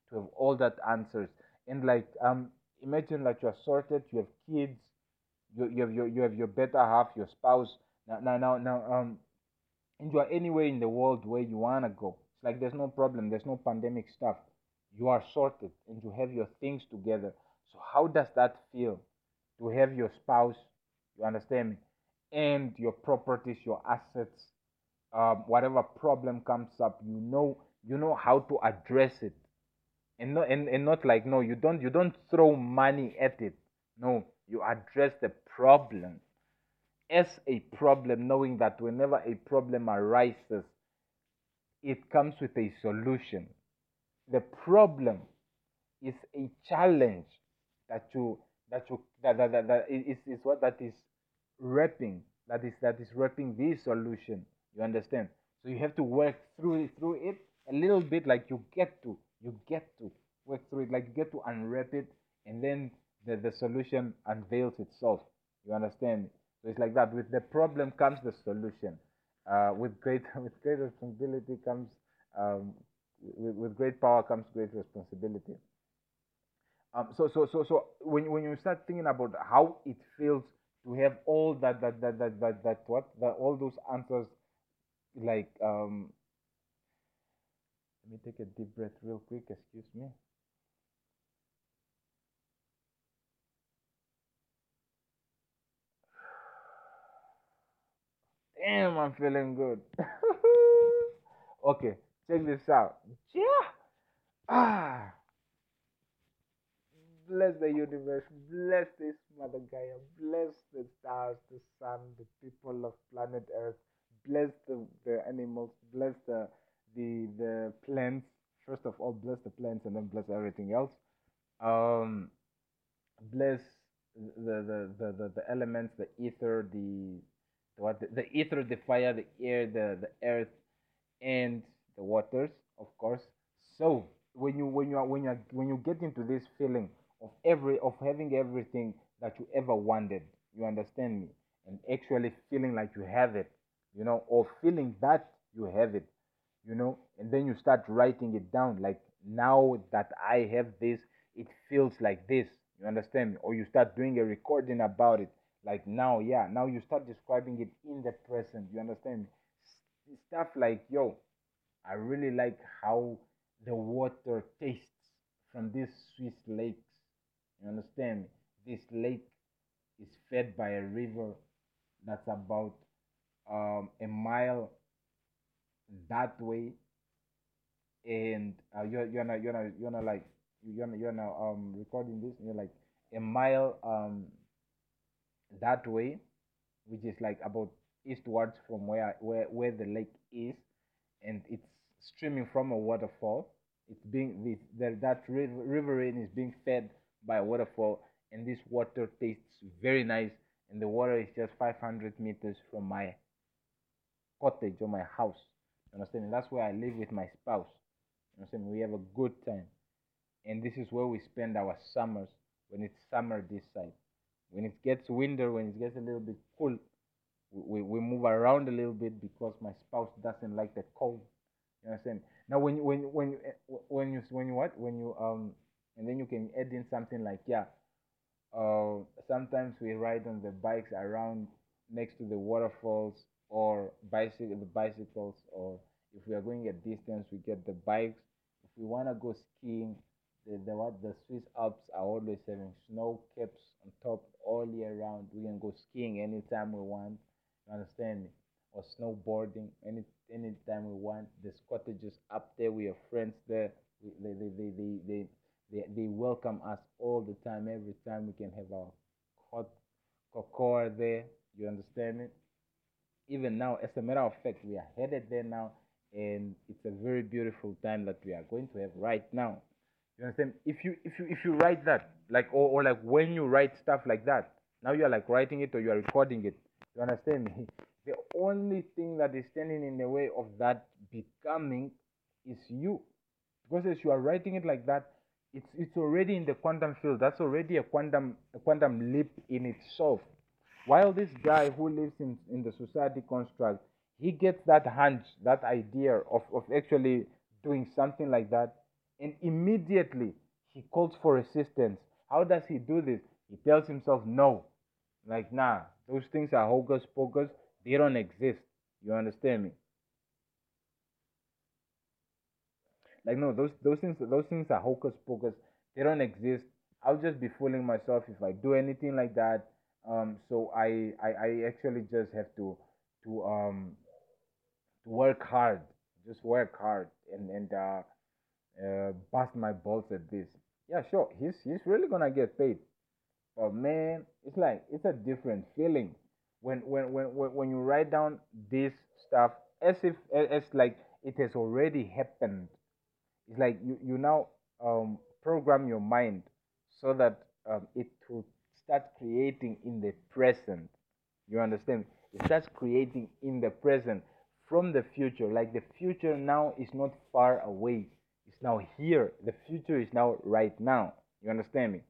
to have all that answers? And like, um, imagine like you are sorted, you have kids, you, you have your you have your better half, your spouse. Now, now, now, now um, and you are anywhere in the world where you wanna go. Like there's no problem, there's no pandemic stuff. You are sorted and you have your things together. So how does that feel to have your spouse? You understand me? And your properties, your assets, um, whatever problem comes up, you know you know how to address it. And not and, and not like no, you don't you don't throw money at it. No, you address the problem as a problem, knowing that whenever a problem arises, it comes with a solution. The problem is a challenge that you that you that, that, that, that is, is what that is wrapping that is that is wrapping the solution. You understand? So you have to work through it through it a little bit like you get to you get to work through it like you get to unwrap it and then the, the solution unveils itself. You understand? So it's like that. With the problem comes the solution. Uh, with great with great responsibility comes um, with, with great power comes great responsibility. Um, so so so so when when you start thinking about how it feels to have all that that that that that, that what that all those answers like um let me take a deep breath real quick excuse me damn i'm feeling good. Okay check this out. Yeah. Ah. Bless the universe, bless this Mother Gaia, bless the stars, the sun, the people of planet Earth, bless the, the animals, bless the, the the plants. First of all, bless the plants and then bless everything else. Um, bless the the, the, the, the elements, the ether, the what the, the ether, the fire, the air, the, the earth, and the waters, of course. So when you when you are when you are, when you get into this feeling of every of having everything that you ever wanted, you understand me, and actually feeling like you have it, you know, or feeling that you have it, you know, and then you start writing it down like now that I have this, it feels like this. You understand me? Or you start doing a recording about it. Like now, yeah, now you start describing it in the present. You understand? Stuff like, yo, I really like how the water tastes from these Swiss lakes. You understand? This lake is fed by a river that's about um, a mile that way, and uh, you're you're not you're not you're not like you're not, you're now um recording this. You're like a mile um that way, which is like about eastwards from where where where the lake is, and it's streaming from a waterfall. It's being that river, riverine is being fed by a waterfall, and this water tastes very nice. And the water is just 500 meters from my cottage or my house. You understand? And that's where I live with my spouse. You saying? We have a good time. And this is where we spend our summers when it's summer this side. When it gets winter, when it gets a little bit cool, we, we move around a little bit because my spouse doesn't like the cold. You understand? Now, when when when you when you when you what when you um and then you can add in something like yeah, uh, sometimes we ride on the bikes around next to the waterfalls or bicycle the bicycles or if we are going a distance we get the bikes. If we wanna go skiing, the, the what the Swiss Alps are always having snow caps on top all year round. We can go skiing anytime we want. You understand me? Or snowboarding any anytime we want. There's cottages up there. We have friends there. They, they, they, they, they, they, they welcome us all the time. Every time we can have our hot cocoa there. You understand me? Even now, as a matter of fact, we are headed there now, and it's a very beautiful time that we are going to have right now. You understand? If you if you if you write that, like or, or like when you write stuff like that, now you are like writing it or you are recording it. You understand me? The only thing that is standing in the way of that becoming is you. Because as you are writing it like that, it's it's already in the quantum field. That's already a quantum a quantum leap in itself. While this guy who lives in, in the society construct, he gets that hunch, that idea of, of actually doing something like that, and immediately he calls for assistance. How does he do this? He tells himself no. Like, nah, those things are hocus pocus, they don't exist. You understand me? Like no, those those things those things are hocus pocus. They don't exist. I'll just be fooling myself if I do anything like that. Um, so I, I I actually just have to to um to work hard, just work hard and and uh, uh bust my balls at this. Yeah, sure, he's he's really gonna get paid, but man, it's like it's a different feeling when when when when you write down this stuff as if as like it has already happened it's like you, you now um, program your mind so that um, it will start creating in the present. You understand? It starts creating in the present from the future. Like the future now is not far away. Now here. The future is now right now. You understand me?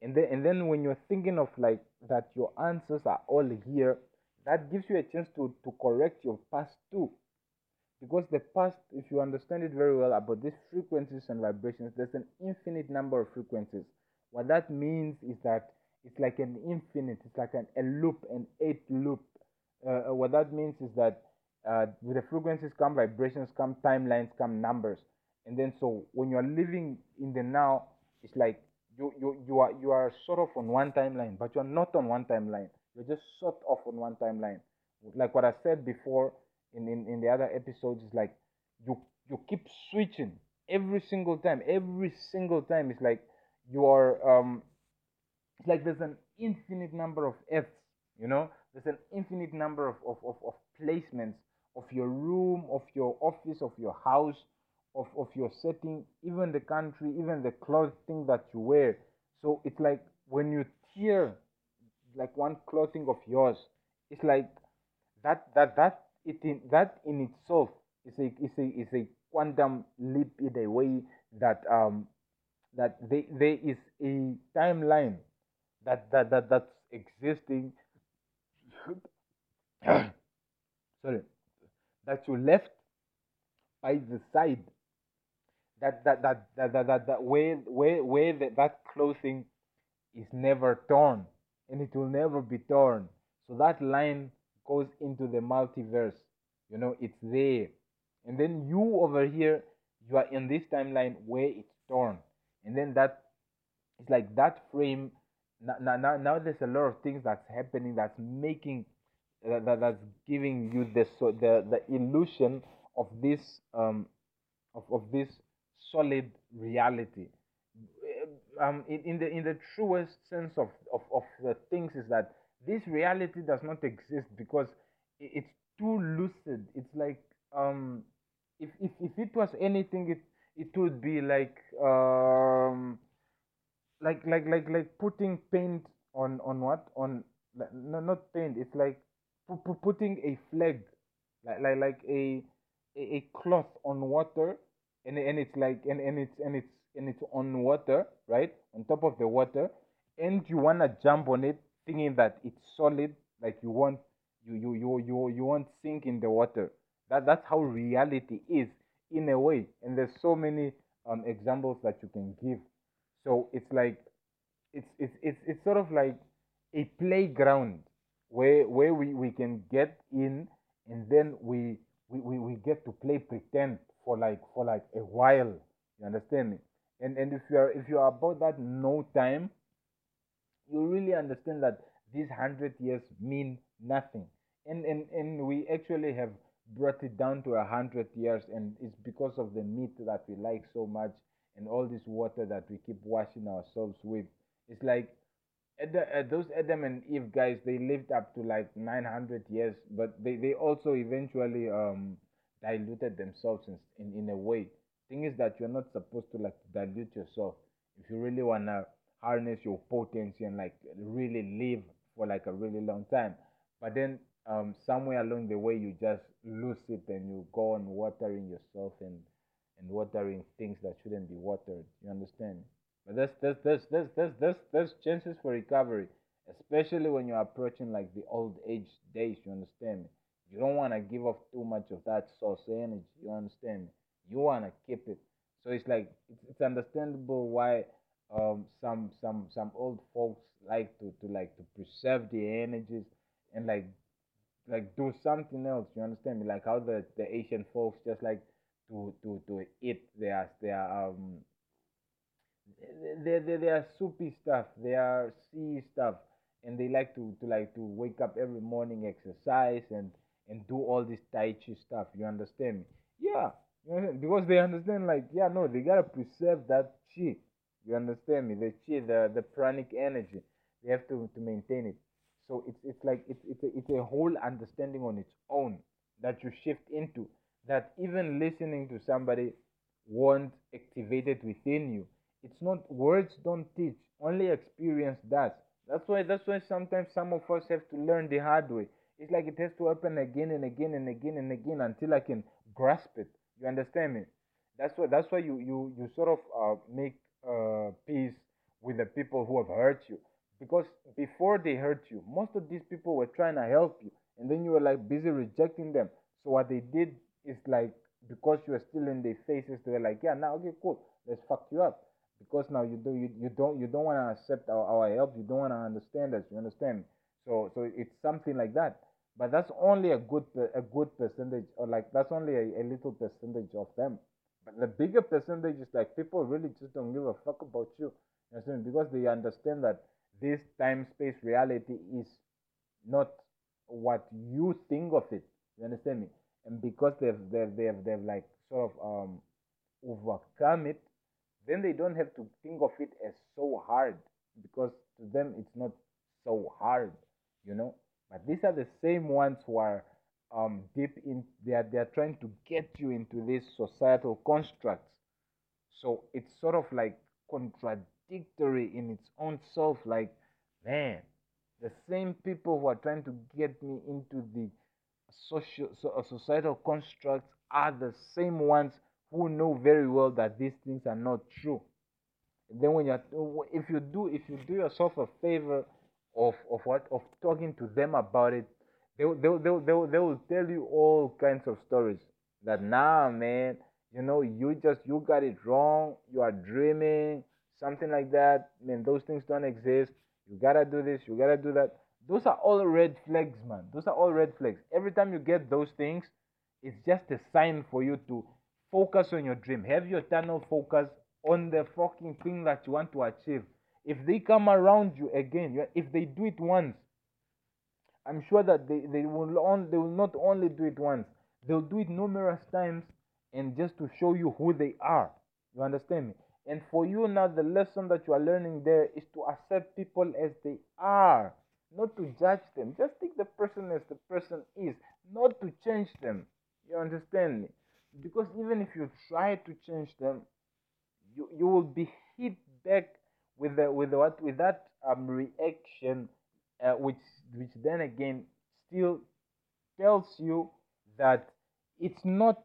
And then and then when you're thinking of like that your answers are all here, that gives you a chance to, to correct your past too because the past if you understand it very well about these frequencies and vibrations there's an infinite number of frequencies what that means is that it's like an infinite it's like an, a loop an eight loop uh, uh, what that means is that uh, with the frequencies come vibrations come timelines come numbers and then so when you're living in the now it's like you, you, you are you are sort of on one timeline but you're not on one timeline. You're just sort of on one timeline. Like what i said before in, in, in the other episodes is like you you keep switching every single time. Every single time it's like you are um it's like there's an infinite number of f's you know? There's an infinite number of, of, of, of placements of your room of your office of your house of, of your setting even the country even the clothing that you wear. So it's like when you tear like one clothing of yours it's like that that that it in, that in itself is a is a is a quantum leap in a way that um that they, there is a timeline that that, that that's existing. Sorry. That you left by the side that that that that that, that, that where where where the, that clothing is never torn and it will never be torn so that line goes into the multiverse. You know, it's there. And then you over here, you are in this timeline where it's torn. And then that, it's like that frame. Now, now, now there's a lot of things that's happening that's making, that, that that's giving you the, so, the, the illusion of this, um, of, of this solid reality. Um, in, in the in the truest sense of, of, of the things is that this reality does not exist because it's too lucid. It's like um if if, if it was anything it it would be like um like like like like putting paint on on what? On no not paint. It's like putting a flag. Like like like a a cloth on water and and it's like and, and it's and it's and it's on water, right? On top of the water, and you wanna jump on it, thinking that it's solid, like you want you you you you you won't sink in the water. That that's how reality is in a way, and there's so many um examples that you can give. So it's like it's it's it's it's sort of like a playground where where we, we can get in and then we, we we we get to play pretend for like for like a while you understand me? And and if you are if you are about that no time you really understand that these hundred years mean nothing. And and and we actually have brought it down to a hundred years and it's because of the meat that we like so much and all this water that we keep washing ourselves with. It's like uh, those Adam and Eve guys, they lived up to like 900 years, but they, they also eventually um diluted themselves in, in in a way. Thing is that you're not supposed to like dilute yourself if you really wanna harness your potency and like really live for like a really long time. But then um somewhere along the way you just lose it and you go on watering yourself and and watering things that shouldn't be watered. You understand? But there's there's there's there's there's there's, there's chances for recovery, especially when you're approaching like the old age days. You understand me? You don't want to give off too much of that source energy. You understand? You want to keep it. So it's like it's, understandable why um some some some old folks like to to like to preserve the energies and like like do something else. You understand me? Like how the the Asian folks just like to to to eat their their um they they are soupy stuff. They are sea stuff, and they like to to like to wake up every morning, exercise, and and do all this tai chi stuff. You understand me? Yeah, you understand? because they understand. Like yeah, no, they gotta preserve that chi. You understand me? The chi, the the pranic energy. They have to to maintain it. So it's it's like it's it's a, it's a whole understanding on its own that you shift into. That even listening to somebody won't activate it within you it's not words don't teach, only experience does. That's why that's why sometimes some of us have to learn the hard way. It's like it has to happen again and again and again and again until I can grasp it. You understand me? That's why that's why you you you sort of uh, make uh, peace with the people who have hurt you. Because before they hurt you, most of these people were trying to help you, and then you were like busy rejecting them. So what they did is like because you were still in their faces, they were like, yeah, now okay, cool, let's fuck you up. Because now you do you, you don't you don't want to accept our, our help. You don't want to understand us. You understand so so it's something like that but that's only a good a good percentage or like that's only a, a little percentage of them. But the bigger percentage is like people really just don't give a fuck about you. You understand because they understand that this time space reality is not what you think of it. You understand me? And because they've they've they've, they've like sort of um overcome it then they don't have to think of it as so hard. Because to them it's not so hard, you know. But these are the same ones who are um, deep in they are they are trying to get you into these societal constructs. So it's sort of like contradictory in its own self. Like, man, the same people who are trying to get me into the social so, uh, societal constructs are the same ones who know very well that these things are not true. Then when you're if you do if you do yourself a favor of of what of talking to them about it, they they they they they will tell you all kinds of stories that nah man, you know you just you got it wrong, you are dreaming, something like that. Man, those things don't exist. You gotta do this, you gotta do that. Those are all red flags, man. Those are all red flags. Every time you get those things, it's just a sign for you to Focus on your dream. Have your tunnel focus on the fucking thing that you want to achieve. If they come around you again, if they do it once, I'm sure that they, they will on, they will not only do it once, they'll do it numerous times and just to show you who they are. You understand me? And for you now, the lesson that you are learning there is to accept people as they are, not to judge them. Just take the person as the person is, not to change them. You understand me? because even if you try to change them you you will be hit back with the with what with that um reaction uh, which which then again still tells you that it's not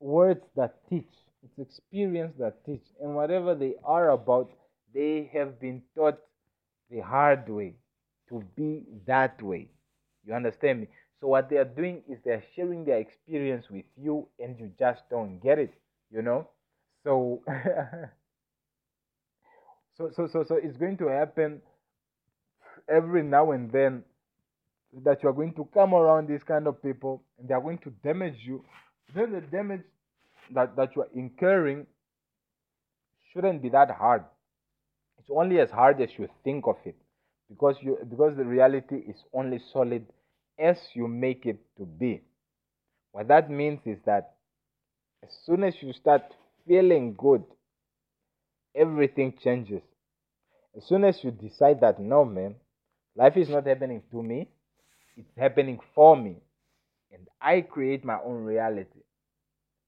words that teach It's experience that teach. And whatever they are about, they have been taught the hard way to be that way. You understand me? So what they are doing is they are sharing their experience with you and you just don't get it, you know? So so so so so it's going to happen every now and then that you are going to come around these kind of people and they are going to damage you. Then the damage that, that you are incurring shouldn't be that hard. It's only as hard as you think of it. Because you because the reality is only solid as you make it to be. What that means is that as soon as you start feeling good, everything changes. As soon as you decide that no man, life is not happening to me, it's happening for me. And I create my own reality.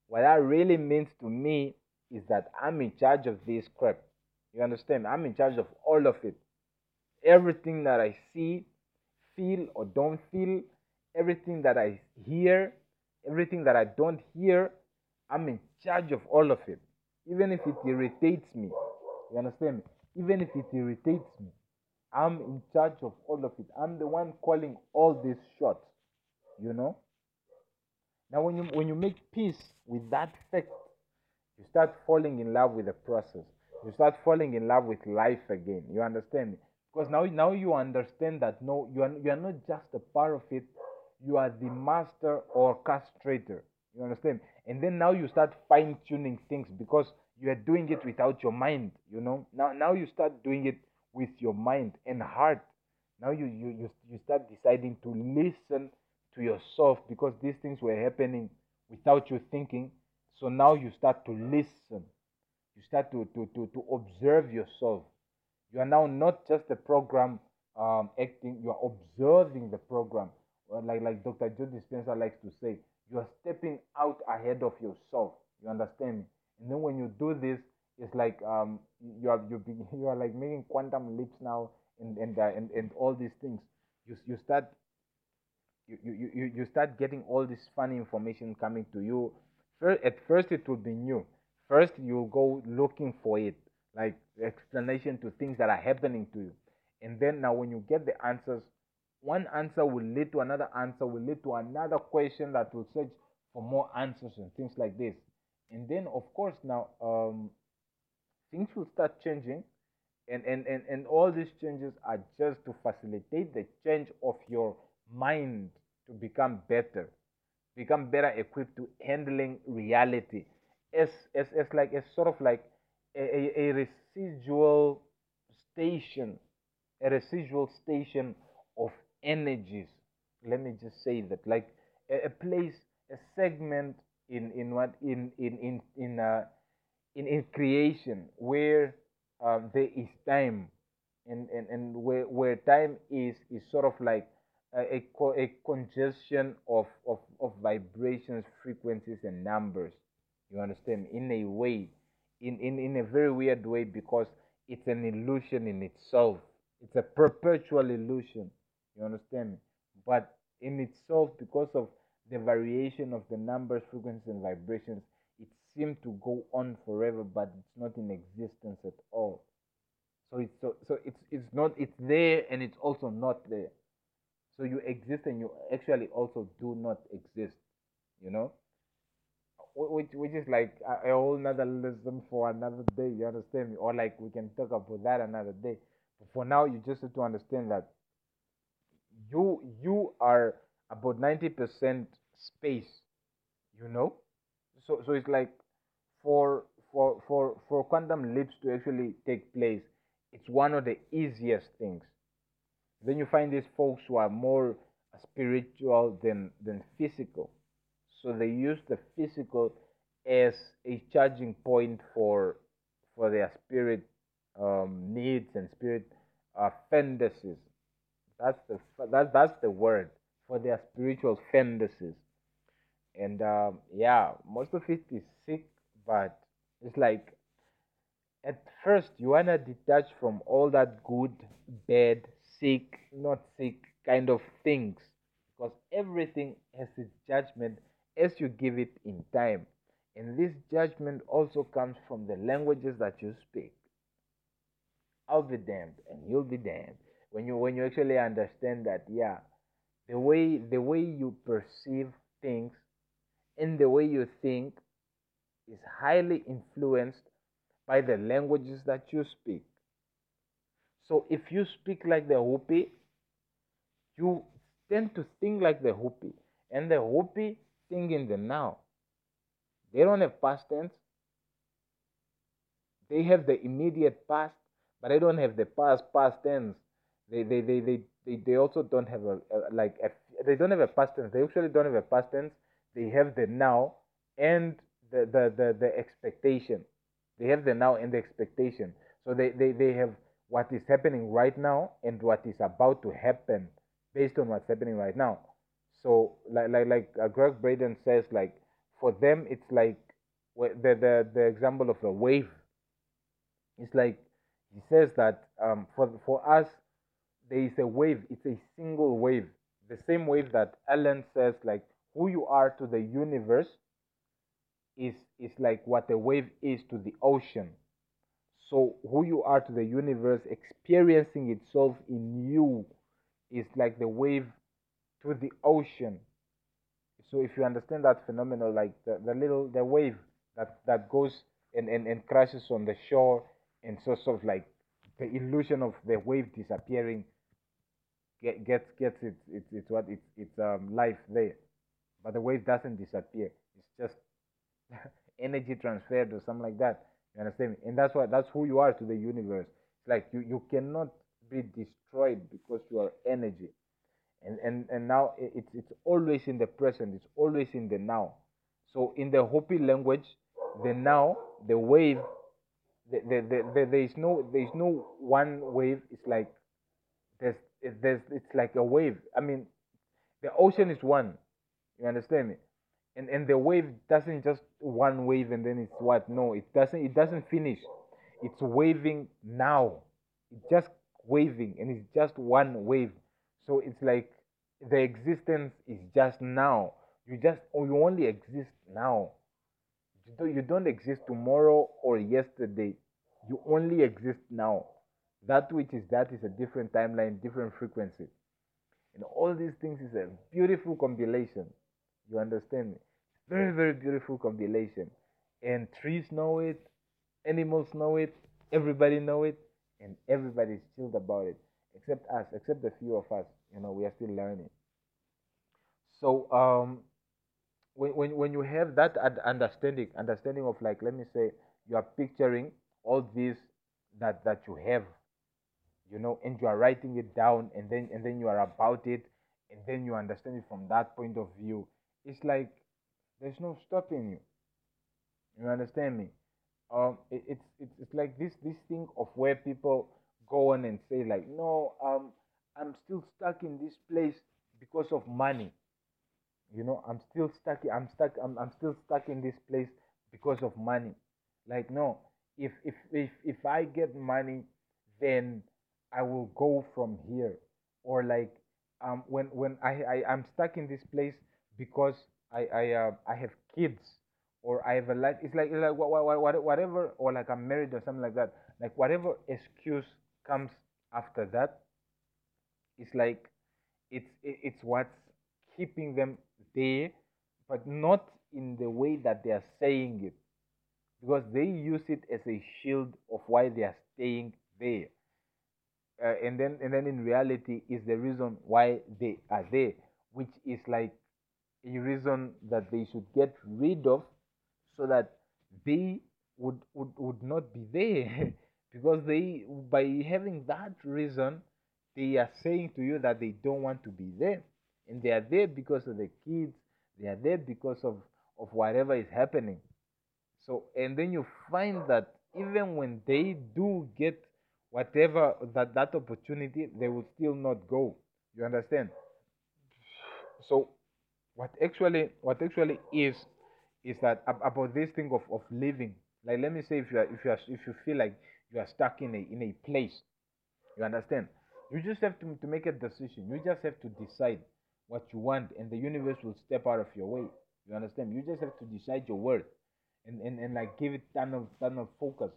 What that really means to me is that I'm in charge of this crap. You understand? I'm in charge of all of it. Everything that I see, feel, or don't feel, everything that I hear, everything that I don't hear, I'm in charge of all of it. Even if it irritates me. You understand me? Even if it irritates me, I'm in charge of all of it. I'm the one calling all these shots. You know? Now when you when you make peace with that fact, you start falling in love with the process. You start falling in love with life again. You understand me? Because now now you understand that no, you are you are not just a part of it, you are the master orchestrator. You understand? And then now you start fine tuning things because you are doing it without your mind. You know. Now now you start doing it with your mind and heart. Now you you you, you start deciding to listen to yourself because these things were happening without you thinking. So now you start to listen. You start to to to, to observe yourself. You are now not just a program um, acting. You are observing the program like like Dr. Joe Dispenza likes to say, you are stepping out ahead of yourself. You understand me? And then when you do this, it's like um you are you be, you are like making quantum leaps now, and and uh, and, and all these things. You you start you, you, you, you start getting all this funny information coming to you. First, at first, it will be new. First, you go looking for it, like explanation to things that are happening to you. And then now, when you get the answers, one answer will lead to another answer, will lead to another question that will search for more answers and things like this. And then, of course, now um, things will start changing. And, and, and, and all these changes are just to facilitate the change of your mind to become better, become better equipped to handling reality. As, as, as like, as sort of like a, a, a residual station, a residual station of energies. Let me just say that, like a, a place, a segment in in what in in in in uh, in, in creation where um, there is time, and and and where where time is is sort of like a, a, a congestion of, of of vibrations, frequencies, and numbers. You understand? In a way, in, in, in a very weird way, because it's an illusion in itself. It's a perpetual illusion. You understand me? But in itself, because of the variation of the numbers, frequencies, and vibrations, it seems to go on forever, but it's not in existence at all. So it's so, so it's it's not it's there and it's also not there. So you exist and you actually also do not exist. You know, which which is like a whole another lesson for another day. You understand me? Or like we can talk about that another day. But for now, you just have to understand that you you are about 90% space you know? So so it's like for for for for quantum leaps to actually take place it's one of the easiest things. Then you find these folks who are more spiritual than than physical. So they use the physical as a charging point for for their spirit um, needs and spirit uh, fantasies that's the that, that's the word for their spiritual fantasies. And um, yeah, most of it is sick, but it's like at first you wanna detach from all that good, bad, sick, not sick kind of things because everything has its judgment as you give it in time. And this judgment also comes from the languages that you speak. I'll be damned and you'll be damned. When you when you actually understand that, yeah, the way the way you perceive things and the way you think is highly influenced by the languages that you speak. So if you speak like the Hopi, you tend to think like the Hopi. And the Hopi think in the now. They don't have past tense. They have the immediate past, but they don't have the past past tense. They they they they, they, they also don't have a, a like a, they don't have a past tense. They actually don't have a past tense. They have the now and the the the, the expectation. They have the now and the expectation. So they, they, they have what is happening right now and what is about to happen based on what's happening right now. So like like like uh, Gregg Braden says, like for them it's like the the the example of a wave. It's like he says that um, for for us there is a wave. It's a single wave. The same wave that Alan says, like who you are to the universe is is like what a wave is to the ocean. So who you are to the universe experiencing itself in you is like the wave to the ocean. So if you understand that phenomenon, like the, the little the wave that, that goes and, and, and crashes on the shore and sort of like the illusion of the wave disappearing get, gets gets its it's, it's what it's it's um life there. But the wave doesn't disappear. It's just energy transferred or something like that. You understand? And that's what that's who you are to the universe. It's like you, you cannot be destroyed because you are energy. And and, and now it's it's always in the present, it's always in the now. So in the Hopi language, the now, the wave, the, the, the, the, there is no there is no one wave. It's like there's there's it's like a wave. I mean, the ocean is one. You understand me? and and the wave doesn't just one wave and then it's what? No it doesn't it doesn't finish. It's waving now. It's just waving and it's just one wave. So it's like the existence is just now. You just oh, you only exist now. You don't, you don't exist tomorrow or yesterday. You only exist now that which is that is a different timeline different frequency and all these things is a beautiful compilation you understand me? Very, very beautiful compilation. And trees know it, animals know it, everybody know it, and everybody's chilled about it. Except us, except a few of us. You know, we are still learning. So um when, when, when you have that understanding, understanding of like, let me say, you are picturing all this that that you have, you know, and you are writing it down, and then and then you are about it, and then you understand it from that point of view it's like there's no stopping you. You understand me? Um, it, it's it's it's like this this thing of where people go on and say like, no, um, I'm still stuck in this place because of money. You know, I'm still stuck. I'm stuck. I'm I'm still stuck in this place because of money. Like no, if if if if I get money, then I will go from here. Or like um when when I, I I'm stuck in this place because I I uh, I have kids or I have a life. It's like it's like what, what, whatever or like I'm married or something like that. Like whatever excuse comes after that, it's like it's it's what's keeping them there, but not in the way that they are saying it, because they use it as a shield of why they are staying there. Uh, and then and then in reality is the reason why they are there, which is like a reason that they should get rid of so that they would would, would not be there. Because they by having that reason they are saying to you that they don't want to be there. And they are there because of the kids. They are there because of of whatever is happening. So and then you find that even when they do get whatever that that opportunity they will still not go. You understand? So what actually what actually is is that about this thing of, of living. Like let me say if you are if you are if you feel like you are stuck in a in a place you understand? You just have to, to make a decision. You just have to decide what you want and the universe will step out of your way. You understand? You just have to decide your worth and, and, and like give it ton of ton of focus.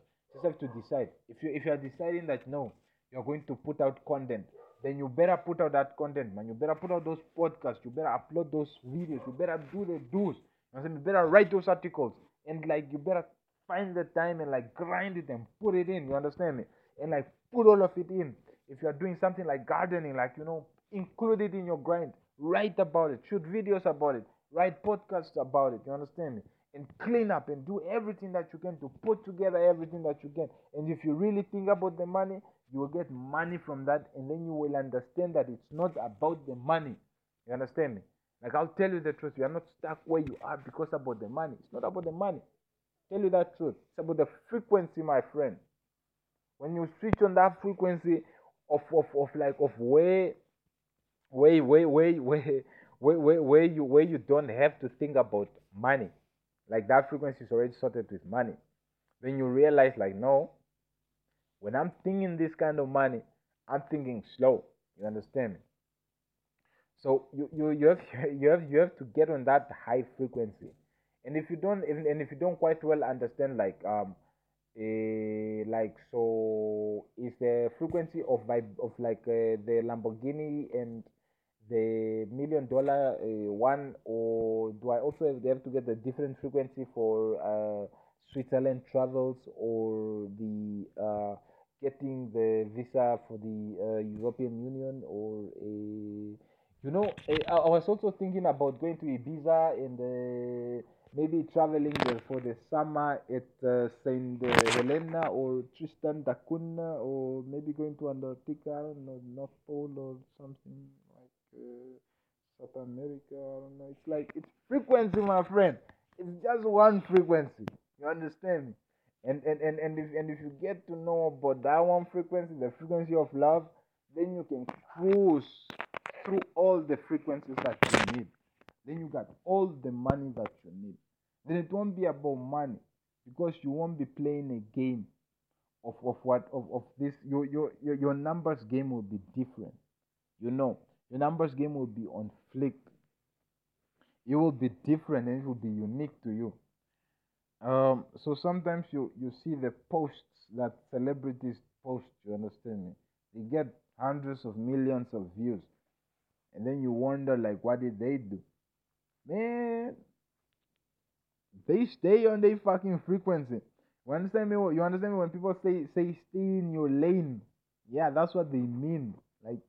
Have to decide. If you if you are deciding that no, you're going to put out content, then you better put out that content, man. You better put out those podcasts. You better upload those videos. You better do the do's. You, you better write those articles and like you better find the time and like grind it and put it in. You understand me? And like put all of it in. If you are doing something like gardening, like you know, include it in your grind. Write about it. Shoot videos about it. Write podcasts about it. You understand me? And clean up and do everything that you can to put together everything that you can. And if you really think about the money, you will get money from that, and then you will understand that it's not about the money. You understand me? Like I'll tell you the truth. You are not stuck where you are because about the money. It's not about the money. Tell you that truth. It's about the frequency, my friend. When you switch on that frequency of of, of like of where where where where where, where, where you where you don't have to think about money. Like that frequency is already sorted with money. Then you realize like no, when I'm thinking this kind of money, I'm thinking slow. You understand me? So you, you, you have you have you have to get on that high frequency. And if you don't and if you don't quite well understand like um uh, like so is the frequency of vib- of like uh, the Lamborghini and the million dollar uh, one or do I also have, have to get a different frequency for uh, Switzerland travels or the uh, getting the visa for the uh, European Union or a you know I, was also thinking about going to Ibiza and uh, maybe traveling for the summer at uh, Saint Helena or Tristan da Cunha or maybe going to Antarctica know North Pole or something South America I don't know. It's like it's frequency my friend. It's just one frequency. You understand me? And and and and if, and if you get to know about that one frequency the frequency of love then you can cruise through all the frequencies that you need. Then you got all the money that you need. Then it won't be about money because you won't be playing a game of, of what of, of this your, your your your numbers game will be different. You know your numbers game will be on flick it will be different and it will be unique to you um, so sometimes you you see the posts that celebrities post. You understand me? They get hundreds of millions of views, and then you wonder like, what did they do? Man, they stay on their fucking frequency. You understand me? You understand me when people say say stay in your lane? Yeah, that's what they mean. Like,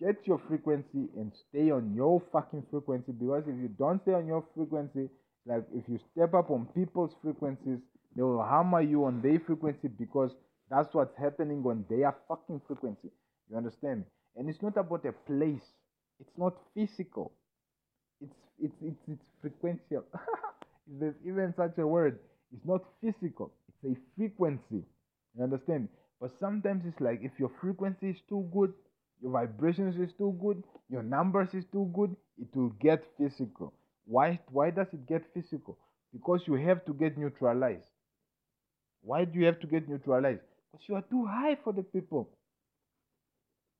get your frequency and stay on your fucking frequency because if you don't stay on your frequency, like if you step up on people's frequencies, they will hammer you on their frequency because that's what's happening on their fucking frequency. You understand? me? And it's not about a place. It's not physical. It's it's it's it's frequential. There's even such a word. It's not physical. It's a frequency. You understand? But sometimes it's like if your frequency is too good, your vibrations is too good, your numbers is too good, it will get physical. Why, why does it get physical? Because you have to get neutralized. Why do you have to get neutralized? Because you are too high for the people.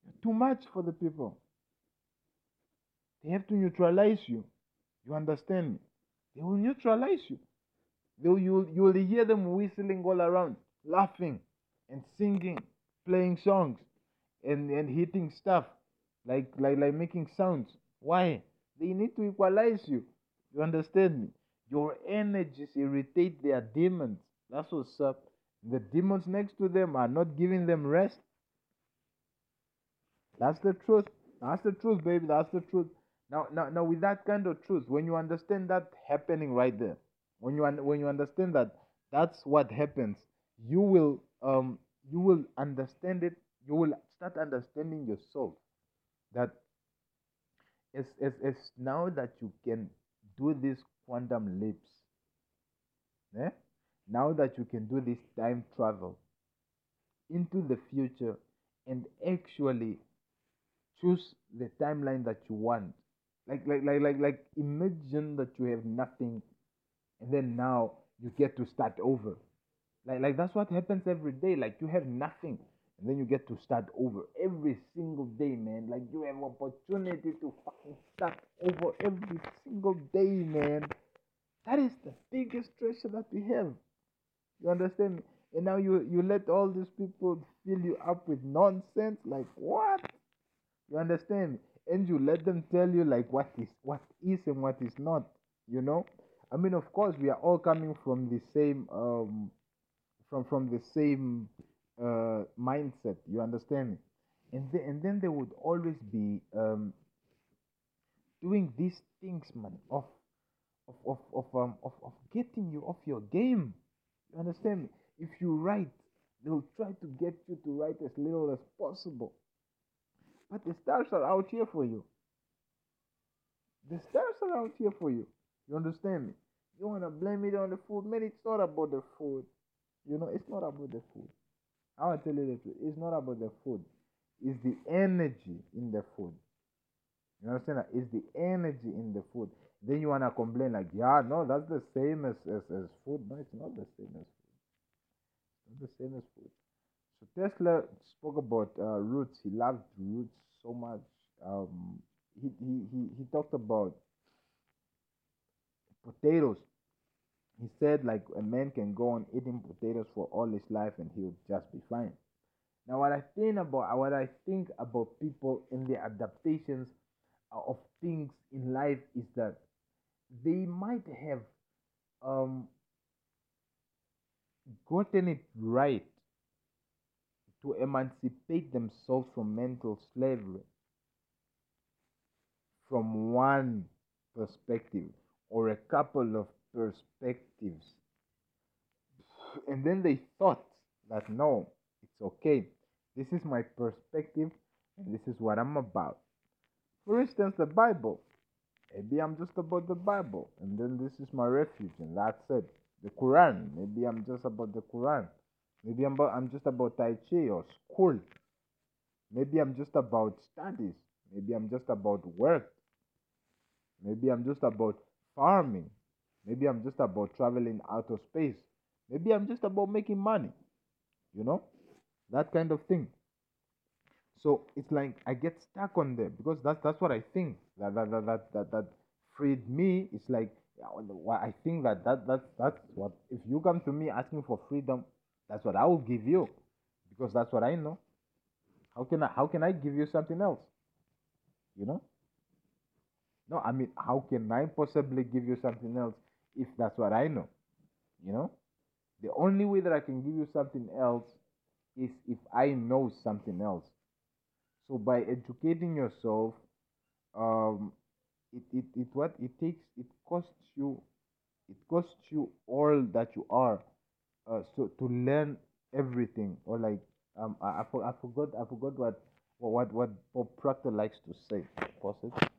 You're too much for the people. They have to neutralize you. You understand me? They will neutralize you. They will, you, you will hear them whistling all around, laughing and singing, playing songs and, and hitting stuff, like, like, like making sounds. Why? They need to equalize you. You understand me? Your energies irritate their demons. That's what's up. The demons next to them are not giving them rest. That's the truth. That's the truth, baby. That's the truth. Now, now, now, with that kind of truth, when you understand that happening right there, when you un- when you understand that that's what happens, you will um you will understand it. You will start understanding yourself that as as as now that you can do these quantum leaps. Eh? Now that you can do this time travel into the future and actually choose the timeline that you want. Like like like like like imagine that you have nothing and then now you get to start over. Like like that's what happens every day. Like you have nothing and then you get to start over every single day, man. Like you have opportunity to fucking start over every single day, man. That is the biggest treasure that we have. You understand me? And now you you let all these people fill you up with nonsense. Like what? You understand me? And you let them tell you like what is what is and what is not. You know? I mean, of course, we are all coming from the same um from from the same uh mindset. You understand me? And and then there would always be um doing these things, man, of of of of um of, of getting you off your game. You understand me? If you write, they'll try to get you to write as little as possible. But the stars are out here for you. The stars are out here for you. You understand me? You wanna blame it on the food, man? It's not about the food. You know, it's not about the food. I will tell you the truth. It's not about the food. It's the energy in the food. You understand that? It's the energy in the food. Then you wanna complain like, yeah, no, that's the same as, as, as food. No, it's not the same as food. It's not the same as food. So Tesla spoke about uh, roots. He loved roots so much. Um, he, he, he, he talked about potatoes. He said like a man can go on eating potatoes for all his life and he'll just be fine. Now, what I think about what I think about people in their adaptations of things in life is that they might have um, gotten it right to emancipate themselves from mental slavery from one perspective or a couple of perspectives. And then they thought that no, it's okay. This is my perspective and this is what I'm about. For instance, the Bible. Maybe I'm just about the Bible and then this is my refuge and that's it. The Quran. Maybe I'm just about the Quran. Maybe I'm, about, I'm just about Tai Chi or school. Maybe I'm just about studies. Maybe I'm just about work. Maybe I'm just about farming. Maybe I'm just about traveling out of space. Maybe I'm just about making money. You know? That kind of thing. So it's like I get stuck on them because that's that's what I think that that that that that, that freed me. It's like I think that that that's that's what if you come to me asking for freedom, that's what I will give you because that's what I know. How can I how can I give you something else? You know? No, I mean how can I possibly give you something else if that's what I know? You know? The only way that I can give you something else is if I know something else. So by educating yourself, um, it, it, it what it takes it costs you it costs you all that you are uh, so to learn everything or like um I, I, for, I forgot I forgot what what what Bob Proctor likes to say. Pause it.